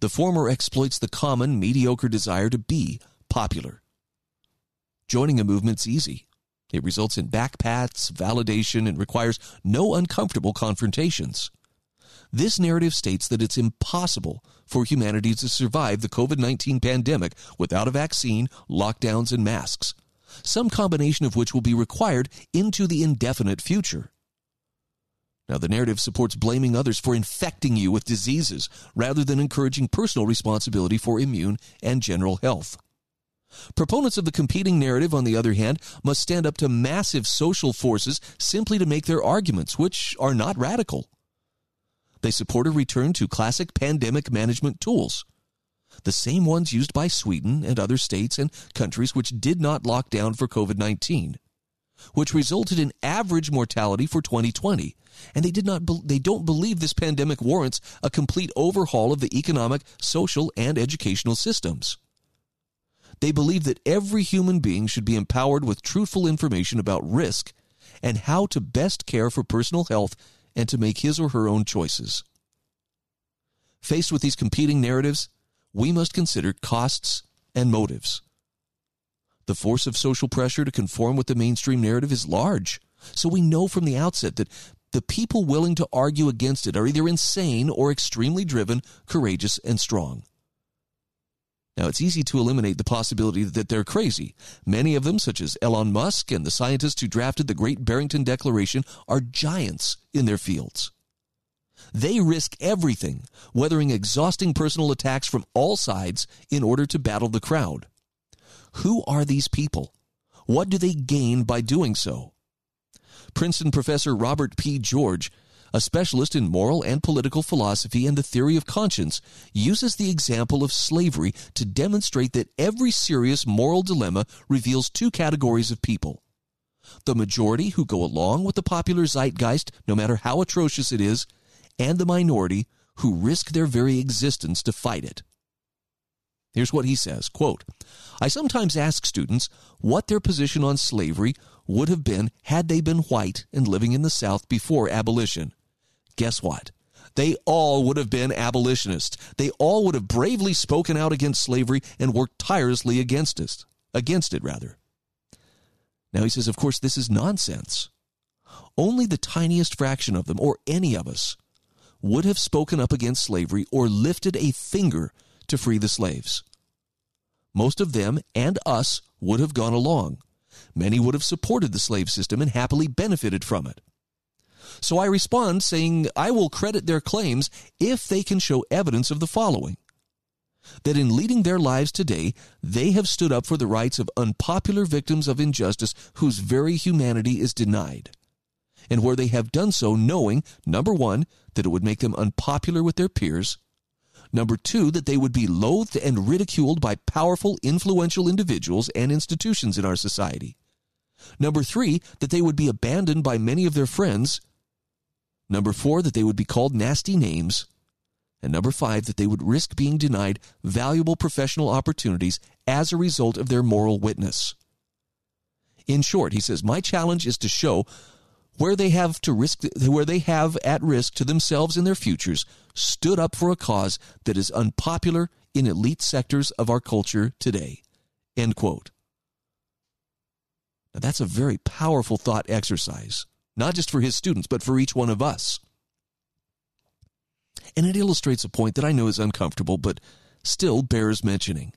The former exploits the common, mediocre desire to be popular. Joining a movement's easy. It results in backpats, validation, and requires no uncomfortable confrontations. This narrative states that it's impossible for humanity to survive the COVID 19 pandemic without a vaccine, lockdowns, and masks, some combination of which will be required into the indefinite future. Now, the narrative supports blaming others for infecting you with diseases rather than encouraging personal responsibility for immune and general health. Proponents of the competing narrative, on the other hand, must stand up to massive social forces simply to make their arguments, which are not radical. They support a return to classic pandemic management tools, the same ones used by Sweden and other states and countries which did not lock down for COVID 19 which resulted in average mortality for 2020. And they did not they don't believe this pandemic warrants a complete overhaul of the economic, social, and educational systems. They believe that every human being should be empowered with truthful information about risk and how to best care for personal health and to make his or her own choices. Faced with these competing narratives, we must consider costs and motives. The force of social pressure to conform with the mainstream narrative is large. So we know from the outset that the people willing to argue against it are either insane or extremely driven, courageous, and strong. Now, it's easy to eliminate the possibility that they're crazy. Many of them, such as Elon Musk and the scientists who drafted the Great Barrington Declaration, are giants in their fields. They risk everything, weathering exhausting personal attacks from all sides in order to battle the crowd. Who are these people? What do they gain by doing so? Princeton professor Robert P. George, a specialist in moral and political philosophy and the theory of conscience, uses the example of slavery to demonstrate that every serious moral dilemma reveals two categories of people the majority who go along with the popular zeitgeist, no matter how atrocious it is, and the minority who risk their very existence to fight it. Here's what he says, quote, I sometimes ask students what their position on slavery would have been had they been white and living in the South before abolition. Guess what? They all would have been abolitionists. They all would have bravely spoken out against slavery and worked tirelessly against it, against it rather. Now he says, of course, this is nonsense. Only the tiniest fraction of them, or any of us, would have spoken up against slavery or lifted a finger to free the slaves. Most of them and us would have gone along. Many would have supported the slave system and happily benefited from it. So I respond saying I will credit their claims if they can show evidence of the following that in leading their lives today, they have stood up for the rights of unpopular victims of injustice whose very humanity is denied. And where they have done so knowing, number one, that it would make them unpopular with their peers, Number two, that they would be loathed and ridiculed by powerful, influential individuals and institutions in our society. Number three, that they would be abandoned by many of their friends. Number four, that they would be called nasty names. And number five, that they would risk being denied valuable professional opportunities as a result of their moral witness. In short, he says, my challenge is to show where they have to risk where they have at risk to themselves and their futures stood up for a cause that is unpopular in elite sectors of our culture today end quote now that's a very powerful thought exercise not just for his students but for each one of us and it illustrates a point that i know is uncomfortable but still bears mentioning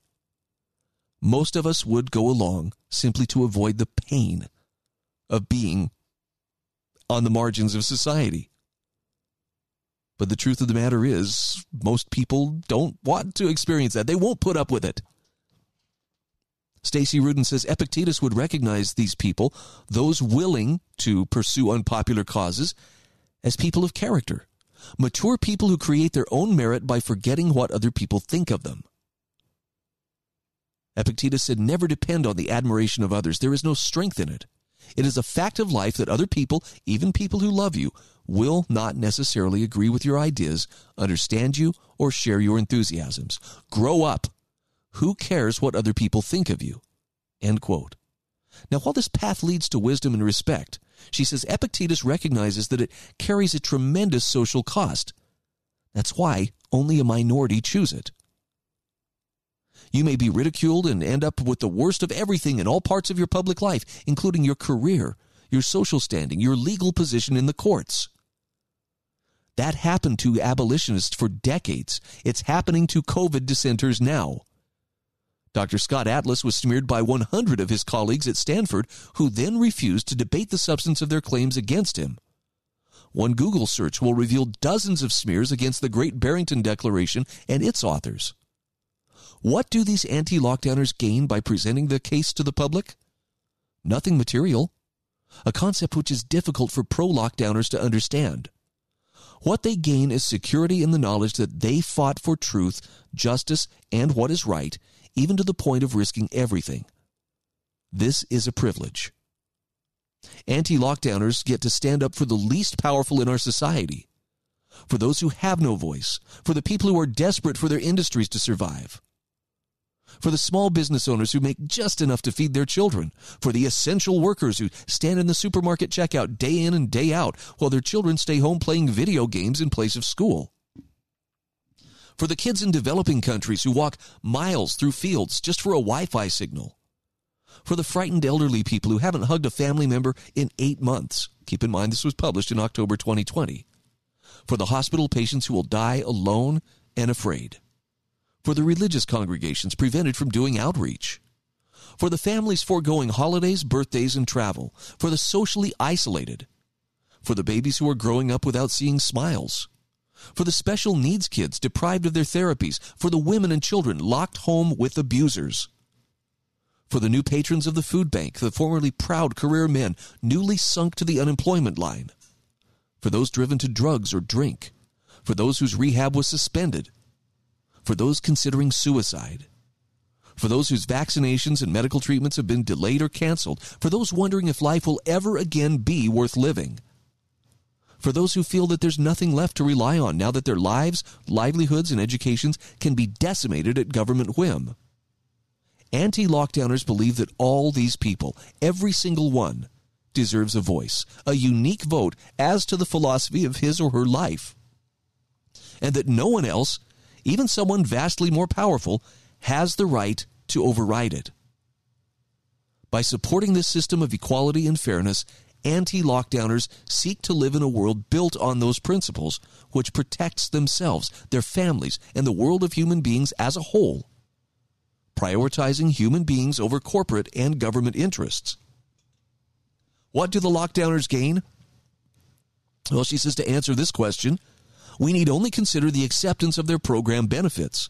most of us would go along simply to avoid the pain of being on the margins of society. But the truth of the matter is, most people don't want to experience that. They won't put up with it. Stacey Rudin says Epictetus would recognize these people, those willing to pursue unpopular causes, as people of character, Mature people who create their own merit by forgetting what other people think of them. Epictetus said, Never depend on the admiration of others. There is no strength in it. It is a fact of life that other people, even people who love you, will not necessarily agree with your ideas, understand you, or share your enthusiasms. Grow up. Who cares what other people think of you? End quote. Now, while this path leads to wisdom and respect, she says Epictetus recognizes that it carries a tremendous social cost. That's why only a minority choose it. You may be ridiculed and end up with the worst of everything in all parts of your public life, including your career, your social standing, your legal position in the courts. That happened to abolitionists for decades. It's happening to COVID dissenters now. Dr. Scott Atlas was smeared by 100 of his colleagues at Stanford, who then refused to debate the substance of their claims against him. One Google search will reveal dozens of smears against the Great Barrington Declaration and its authors. What do these anti lockdowners gain by presenting the case to the public? Nothing material. A concept which is difficult for pro lockdowners to understand. What they gain is security in the knowledge that they fought for truth, justice, and what is right, even to the point of risking everything. This is a privilege. Anti lockdowners get to stand up for the least powerful in our society, for those who have no voice, for the people who are desperate for their industries to survive for the small business owners who make just enough to feed their children, for the essential workers who stand in the supermarket checkout day in and day out while their children stay home playing video games in place of school. For the kids in developing countries who walk miles through fields just for a Wi Fi signal. For the frightened elderly people who haven't hugged a family member in eight months. Keep in mind this was published in October 2020. For the hospital patients who will die alone and afraid for the religious congregations prevented from doing outreach, for the families foregoing holidays, birthdays, and travel, for the socially isolated, for the babies who are growing up without seeing smiles, for the special needs kids deprived of their therapies, for the women and children locked home with abusers, for the new patrons of the food bank, the formerly proud career men newly sunk to the unemployment line, for those driven to drugs or drink, for those whose rehab was suspended, for those considering suicide, for those whose vaccinations and medical treatments have been delayed or canceled, for those wondering if life will ever again be worth living, for those who feel that there's nothing left to rely on now that their lives, livelihoods, and educations can be decimated at government whim. Anti lockdowners believe that all these people, every single one, deserves a voice, a unique vote as to the philosophy of his or her life, and that no one else even someone vastly more powerful, has the right to override it. By supporting this system of equality and fairness, anti lockdowners seek to live in a world built on those principles, which protects themselves, their families, and the world of human beings as a whole, prioritizing human beings over corporate and government interests. What do the lockdowners gain? Well, she says to answer this question, we need only consider the acceptance of their program benefits.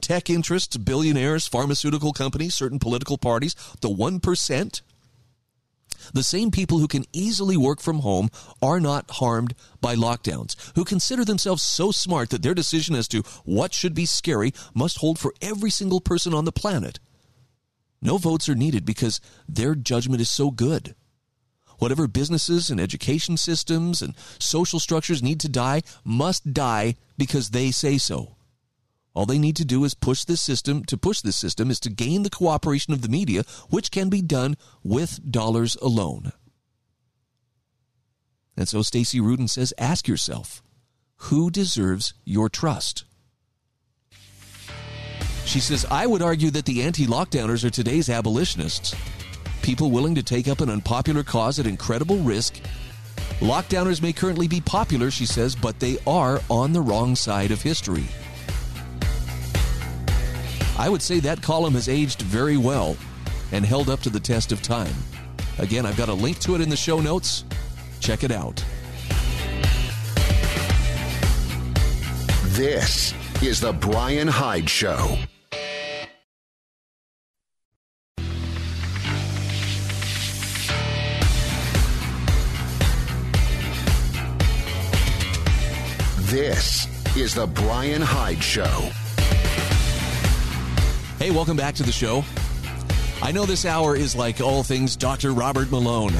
Tech interests, billionaires, pharmaceutical companies, certain political parties, the 1%, the same people who can easily work from home are not harmed by lockdowns, who consider themselves so smart that their decision as to what should be scary must hold for every single person on the planet. No votes are needed because their judgment is so good. Whatever businesses and education systems and social structures need to die must die because they say so. All they need to do is push this system to push this system is to gain the cooperation of the media, which can be done with dollars alone. And so Stacey Rudin says, ask yourself, who deserves your trust? She says, I would argue that the anti lockdowners are today's abolitionists people willing to take up an unpopular cause at incredible risk. Lockdowners may currently be popular, she says, but they are on the wrong side of history. I would say that column has aged very well and held up to the test of time. Again, I've got a link to it in the show notes. Check it out. This is The Brian Hyde Show. This is the Brian Hyde Show. Hey, welcome back to the show. I know this hour is like all things Dr. Robert Malone.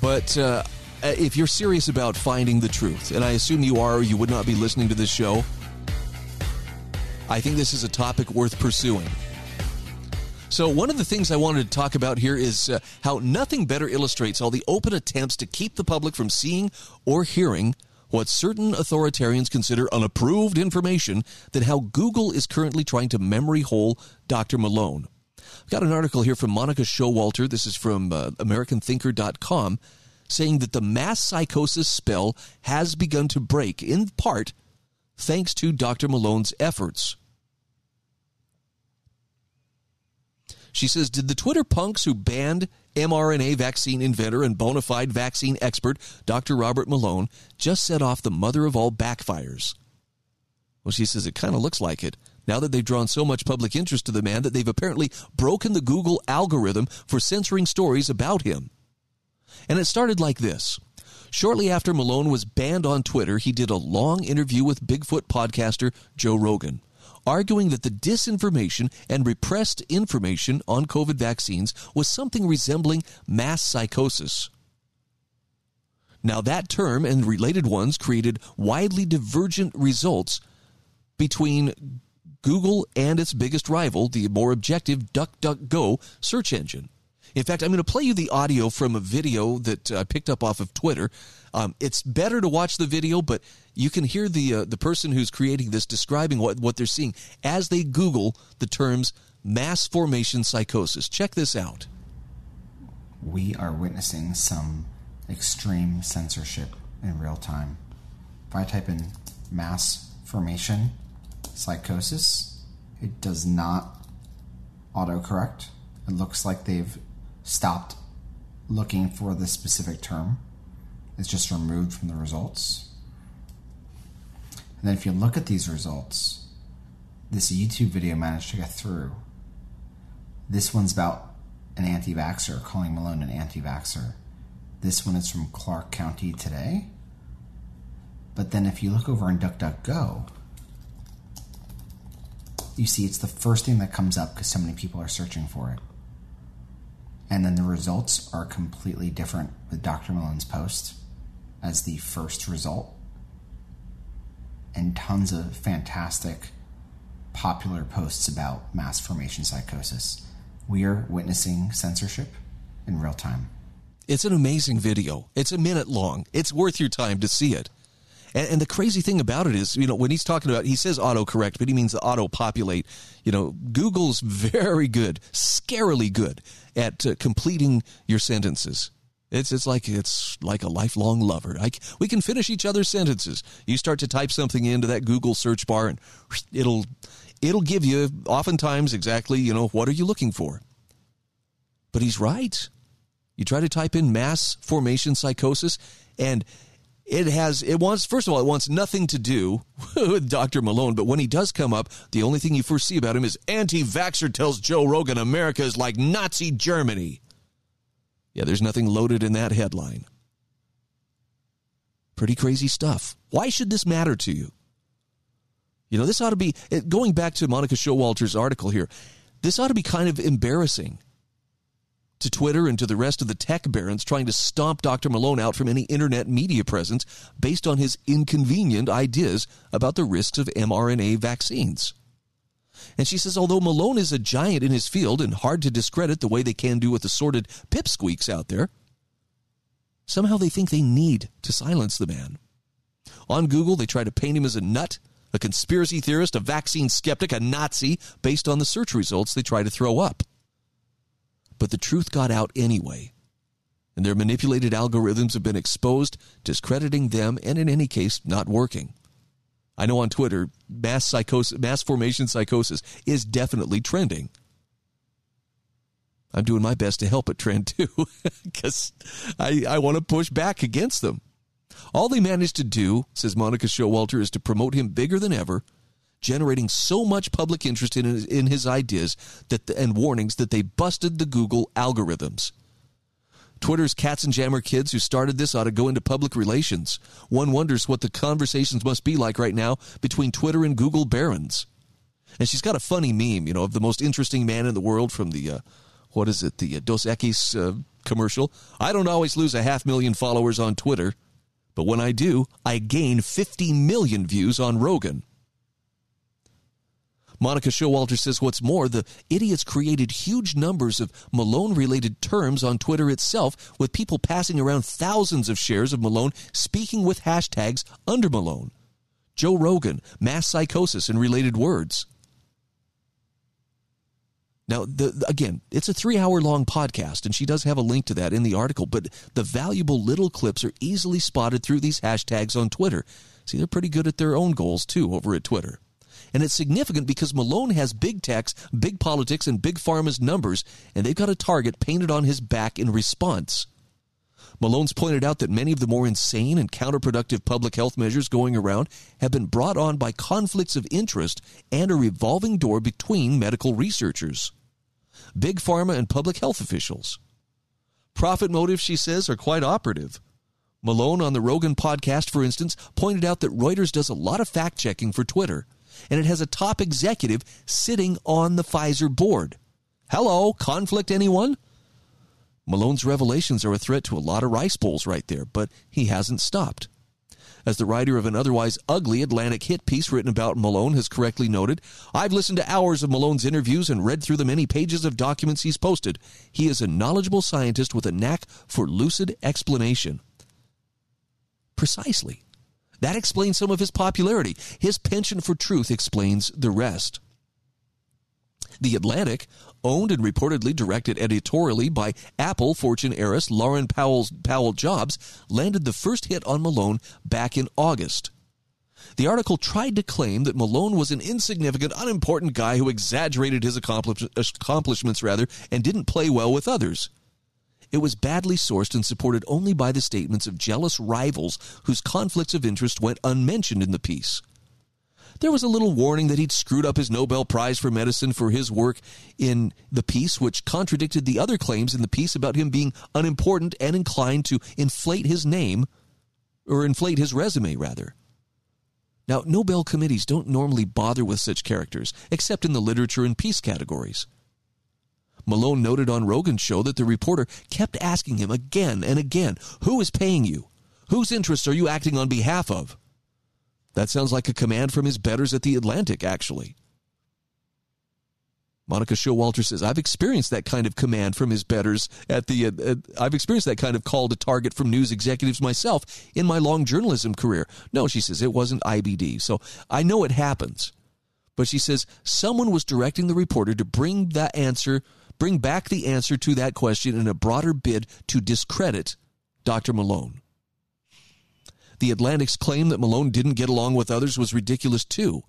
But uh, if you're serious about finding the truth, and I assume you are, or you would not be listening to this show, I think this is a topic worth pursuing. So, one of the things I wanted to talk about here is uh, how nothing better illustrates all the open attempts to keep the public from seeing or hearing what certain authoritarians consider unapproved information than how Google is currently trying to memory hole Dr. Malone. I've got an article here from Monica Showalter. This is from uh, AmericanThinker.com saying that the mass psychosis spell has begun to break, in part thanks to Dr. Malone's efforts. She says, Did the Twitter punks who banned mRNA vaccine inventor and bona fide vaccine expert Dr. Robert Malone just set off the mother of all backfires? Well, she says it kind of looks like it. Now that they've drawn so much public interest to the man that they've apparently broken the Google algorithm for censoring stories about him. And it started like this. Shortly after Malone was banned on Twitter, he did a long interview with Bigfoot podcaster Joe Rogan arguing that the disinformation and repressed information on COVID vaccines was something resembling mass psychosis. Now, that term and related ones created widely divergent results between Google and its biggest rival, the more objective DuckDuckGo search engine. In fact, I'm going to play you the audio from a video that I picked up off of Twitter. Um, it's better to watch the video, but you can hear the uh, the person who's creating this describing what, what they're seeing as they Google the terms mass formation psychosis. Check this out. We are witnessing some extreme censorship in real time. If I type in mass formation psychosis, it does not autocorrect. It looks like they've stopped looking for the specific term. It's just removed from the results. And then if you look at these results, this YouTube video managed to get through. This one's about an anti vaxxer, calling Malone an anti vaxxer. This one is from Clark County today. But then if you look over in DuckDuckGo, you see it's the first thing that comes up because so many people are searching for it and then the results are completely different with Dr. Malone's post as the first result, and tons of fantastic popular posts about mass formation psychosis. We are witnessing censorship in real time. It's an amazing video. It's a minute long. It's worth your time to see it. And, and, the crazy thing about it is, you know, when he's talking about, he says autocorrect, but he means auto populate. You know, Google's very good, scarily good at uh, completing your sentences. It's it's like it's like a lifelong lover. I, we can finish each other's sentences. You start to type something into that Google search bar, and it'll it'll give you oftentimes exactly you know what are you looking for. But he's right. You try to type in mass formation psychosis, and it has it wants first of all it wants nothing to do with Dr. Malone, but when he does come up, the only thing you first see about him is anti-vaxxer tells Joe Rogan America is like Nazi Germany. Yeah, there's nothing loaded in that headline. Pretty crazy stuff. Why should this matter to you? You know, this ought to be going back to Monica Showalter's article here. This ought to be kind of embarrassing to Twitter and to the rest of the tech barons trying to stomp Dr. Malone out from any internet media presence based on his inconvenient ideas about the risks of mRNA vaccines. And she says, although Malone is a giant in his field and hard to discredit the way they can do with assorted pipsqueaks out there, somehow they think they need to silence the man. On Google, they try to paint him as a nut, a conspiracy theorist, a vaccine skeptic, a Nazi, based on the search results they try to throw up. But the truth got out anyway. And their manipulated algorithms have been exposed, discrediting them and, in any case, not working. I know on Twitter, mass psychosis, mass formation psychosis is definitely trending. I'm doing my best to help it trend too, because I, I want to push back against them. All they managed to do, says Monica Showalter, is to promote him bigger than ever generating so much public interest in his, in his ideas that the, and warnings that they busted the Google algorithms. Twitter's Katzenjammer Kids who started this ought to go into public relations. One wonders what the conversations must be like right now between Twitter and Google barons. And she's got a funny meme, you know, of the most interesting man in the world from the, uh, what is it, the uh, Dos Equis uh, commercial. I don't always lose a half million followers on Twitter, but when I do, I gain 50 million views on Rogan. Monica Showalter says what's more, the idiots created huge numbers of Malone related terms on Twitter itself, with people passing around thousands of shares of Malone speaking with hashtags under Malone. Joe Rogan, mass psychosis, and related words. Now, the, again, it's a three hour long podcast, and she does have a link to that in the article, but the valuable little clips are easily spotted through these hashtags on Twitter. See, they're pretty good at their own goals, too, over at Twitter. And it's significant because Malone has big techs, big politics, and big pharma's numbers, and they've got a target painted on his back in response. Malone's pointed out that many of the more insane and counterproductive public health measures going around have been brought on by conflicts of interest and a revolving door between medical researchers, big pharma, and public health officials. Profit motives, she says, are quite operative. Malone on the Rogan podcast, for instance, pointed out that Reuters does a lot of fact checking for Twitter, and it has a top executive sitting on the Pfizer board. Hello, conflict anyone? Malone's revelations are a threat to a lot of rice bowls right there, but he hasn't stopped. As the writer of an otherwise ugly Atlantic hit piece written about Malone has correctly noted, I've listened to hours of Malone's interviews and read through the many pages of documents he's posted. He is a knowledgeable scientist with a knack for lucid explanation. Precisely. That explains some of his popularity. His penchant for truth explains the rest. The Atlantic, owned and reportedly directed editorially by Apple fortune heiress Lauren Powell's, Powell Jobs, landed the first hit on Malone back in August. The article tried to claim that Malone was an insignificant, unimportant guy who exaggerated his accomplish- accomplishments rather and didn't play well with others. It was badly sourced and supported only by the statements of jealous rivals whose conflicts of interest went unmentioned in the piece. There was a little warning that he'd screwed up his Nobel Prize for Medicine for his work in the piece, which contradicted the other claims in the piece about him being unimportant and inclined to inflate his name, or inflate his resume, rather. Now, Nobel committees don't normally bother with such characters, except in the literature and peace categories. Malone noted on Rogan's show that the reporter kept asking him again and again, Who is paying you? Whose interests are you acting on behalf of? That sounds like a command from his betters at the Atlantic, actually. Monica Showalter says, I've experienced that kind of command from his betters at the, uh, uh, I've experienced that kind of call to target from news executives myself in my long journalism career. No, she says, it wasn't IBD. So I know it happens. But she says, someone was directing the reporter to bring that answer, bring back the answer to that question in a broader bid to discredit Dr. Malone. The Atlantic's claim that Malone didn't get along with others was ridiculous too.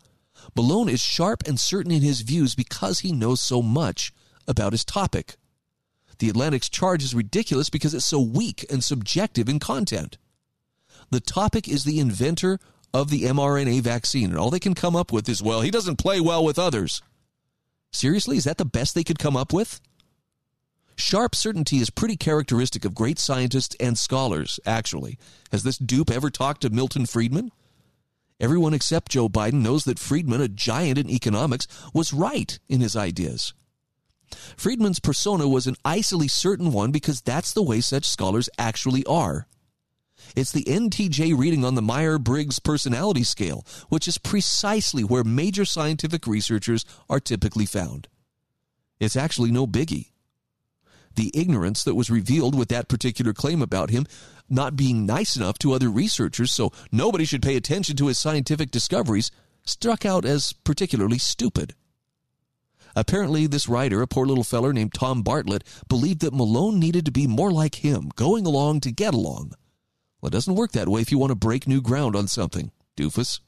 Malone is sharp and certain in his views because he knows so much about his topic. The Atlantic's charge is ridiculous because it's so weak and subjective in content. The topic is the inventor of the mRNA vaccine, and all they can come up with is, well, he doesn't play well with others. Seriously, is that the best they could come up with? Sharp certainty is pretty characteristic of great scientists and scholars, actually. Has this dupe ever talked to Milton Friedman? Everyone except Joe Biden knows that Friedman, a giant in economics, was right in his ideas. Friedman's persona was an icily certain one because that's the way such scholars actually are. It's the NTJ reading on the Myers Briggs personality scale, which is precisely where major scientific researchers are typically found. It's actually no biggie the ignorance that was revealed with that particular claim about him not being nice enough to other researchers, so nobody should pay attention to his scientific discoveries, struck out as particularly stupid. Apparently, this writer, a poor little feller named Tom Bartlett, believed that Malone needed to be more like him, going along to get along. Well, it doesn't work that way if you want to break new ground on something, doofus.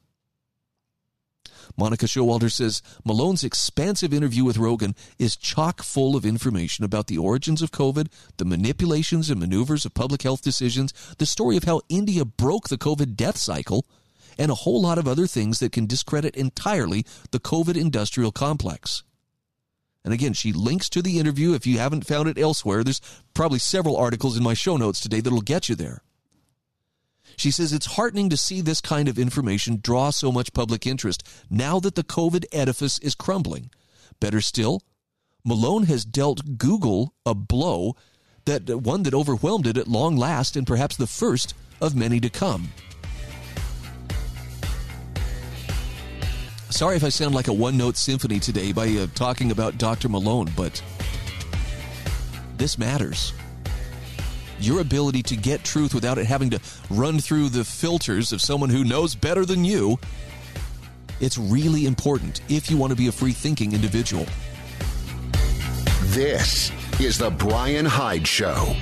Monica Showalter says Malone's expansive interview with Rogan is chock full of information about the origins of COVID, the manipulations and maneuvers of public health decisions, the story of how India broke the COVID death cycle, and a whole lot of other things that can discredit entirely the COVID industrial complex. And again, she links to the interview. If you haven't found it elsewhere, there's probably several articles in my show notes today that'll get you there. She says it's heartening to see this kind of information draw so much public interest now that the COVID edifice is crumbling. Better still, Malone has dealt Google a blow that one that overwhelmed it at long last and perhaps the first of many to come. Sorry if I sound like a one note symphony today by uh, talking about Dr. Malone, but this matters. Your ability to get truth without it having to run through the filters of someone who knows better than you. It's really important if you want to be a free thinking individual. This is The Brian Hyde Show.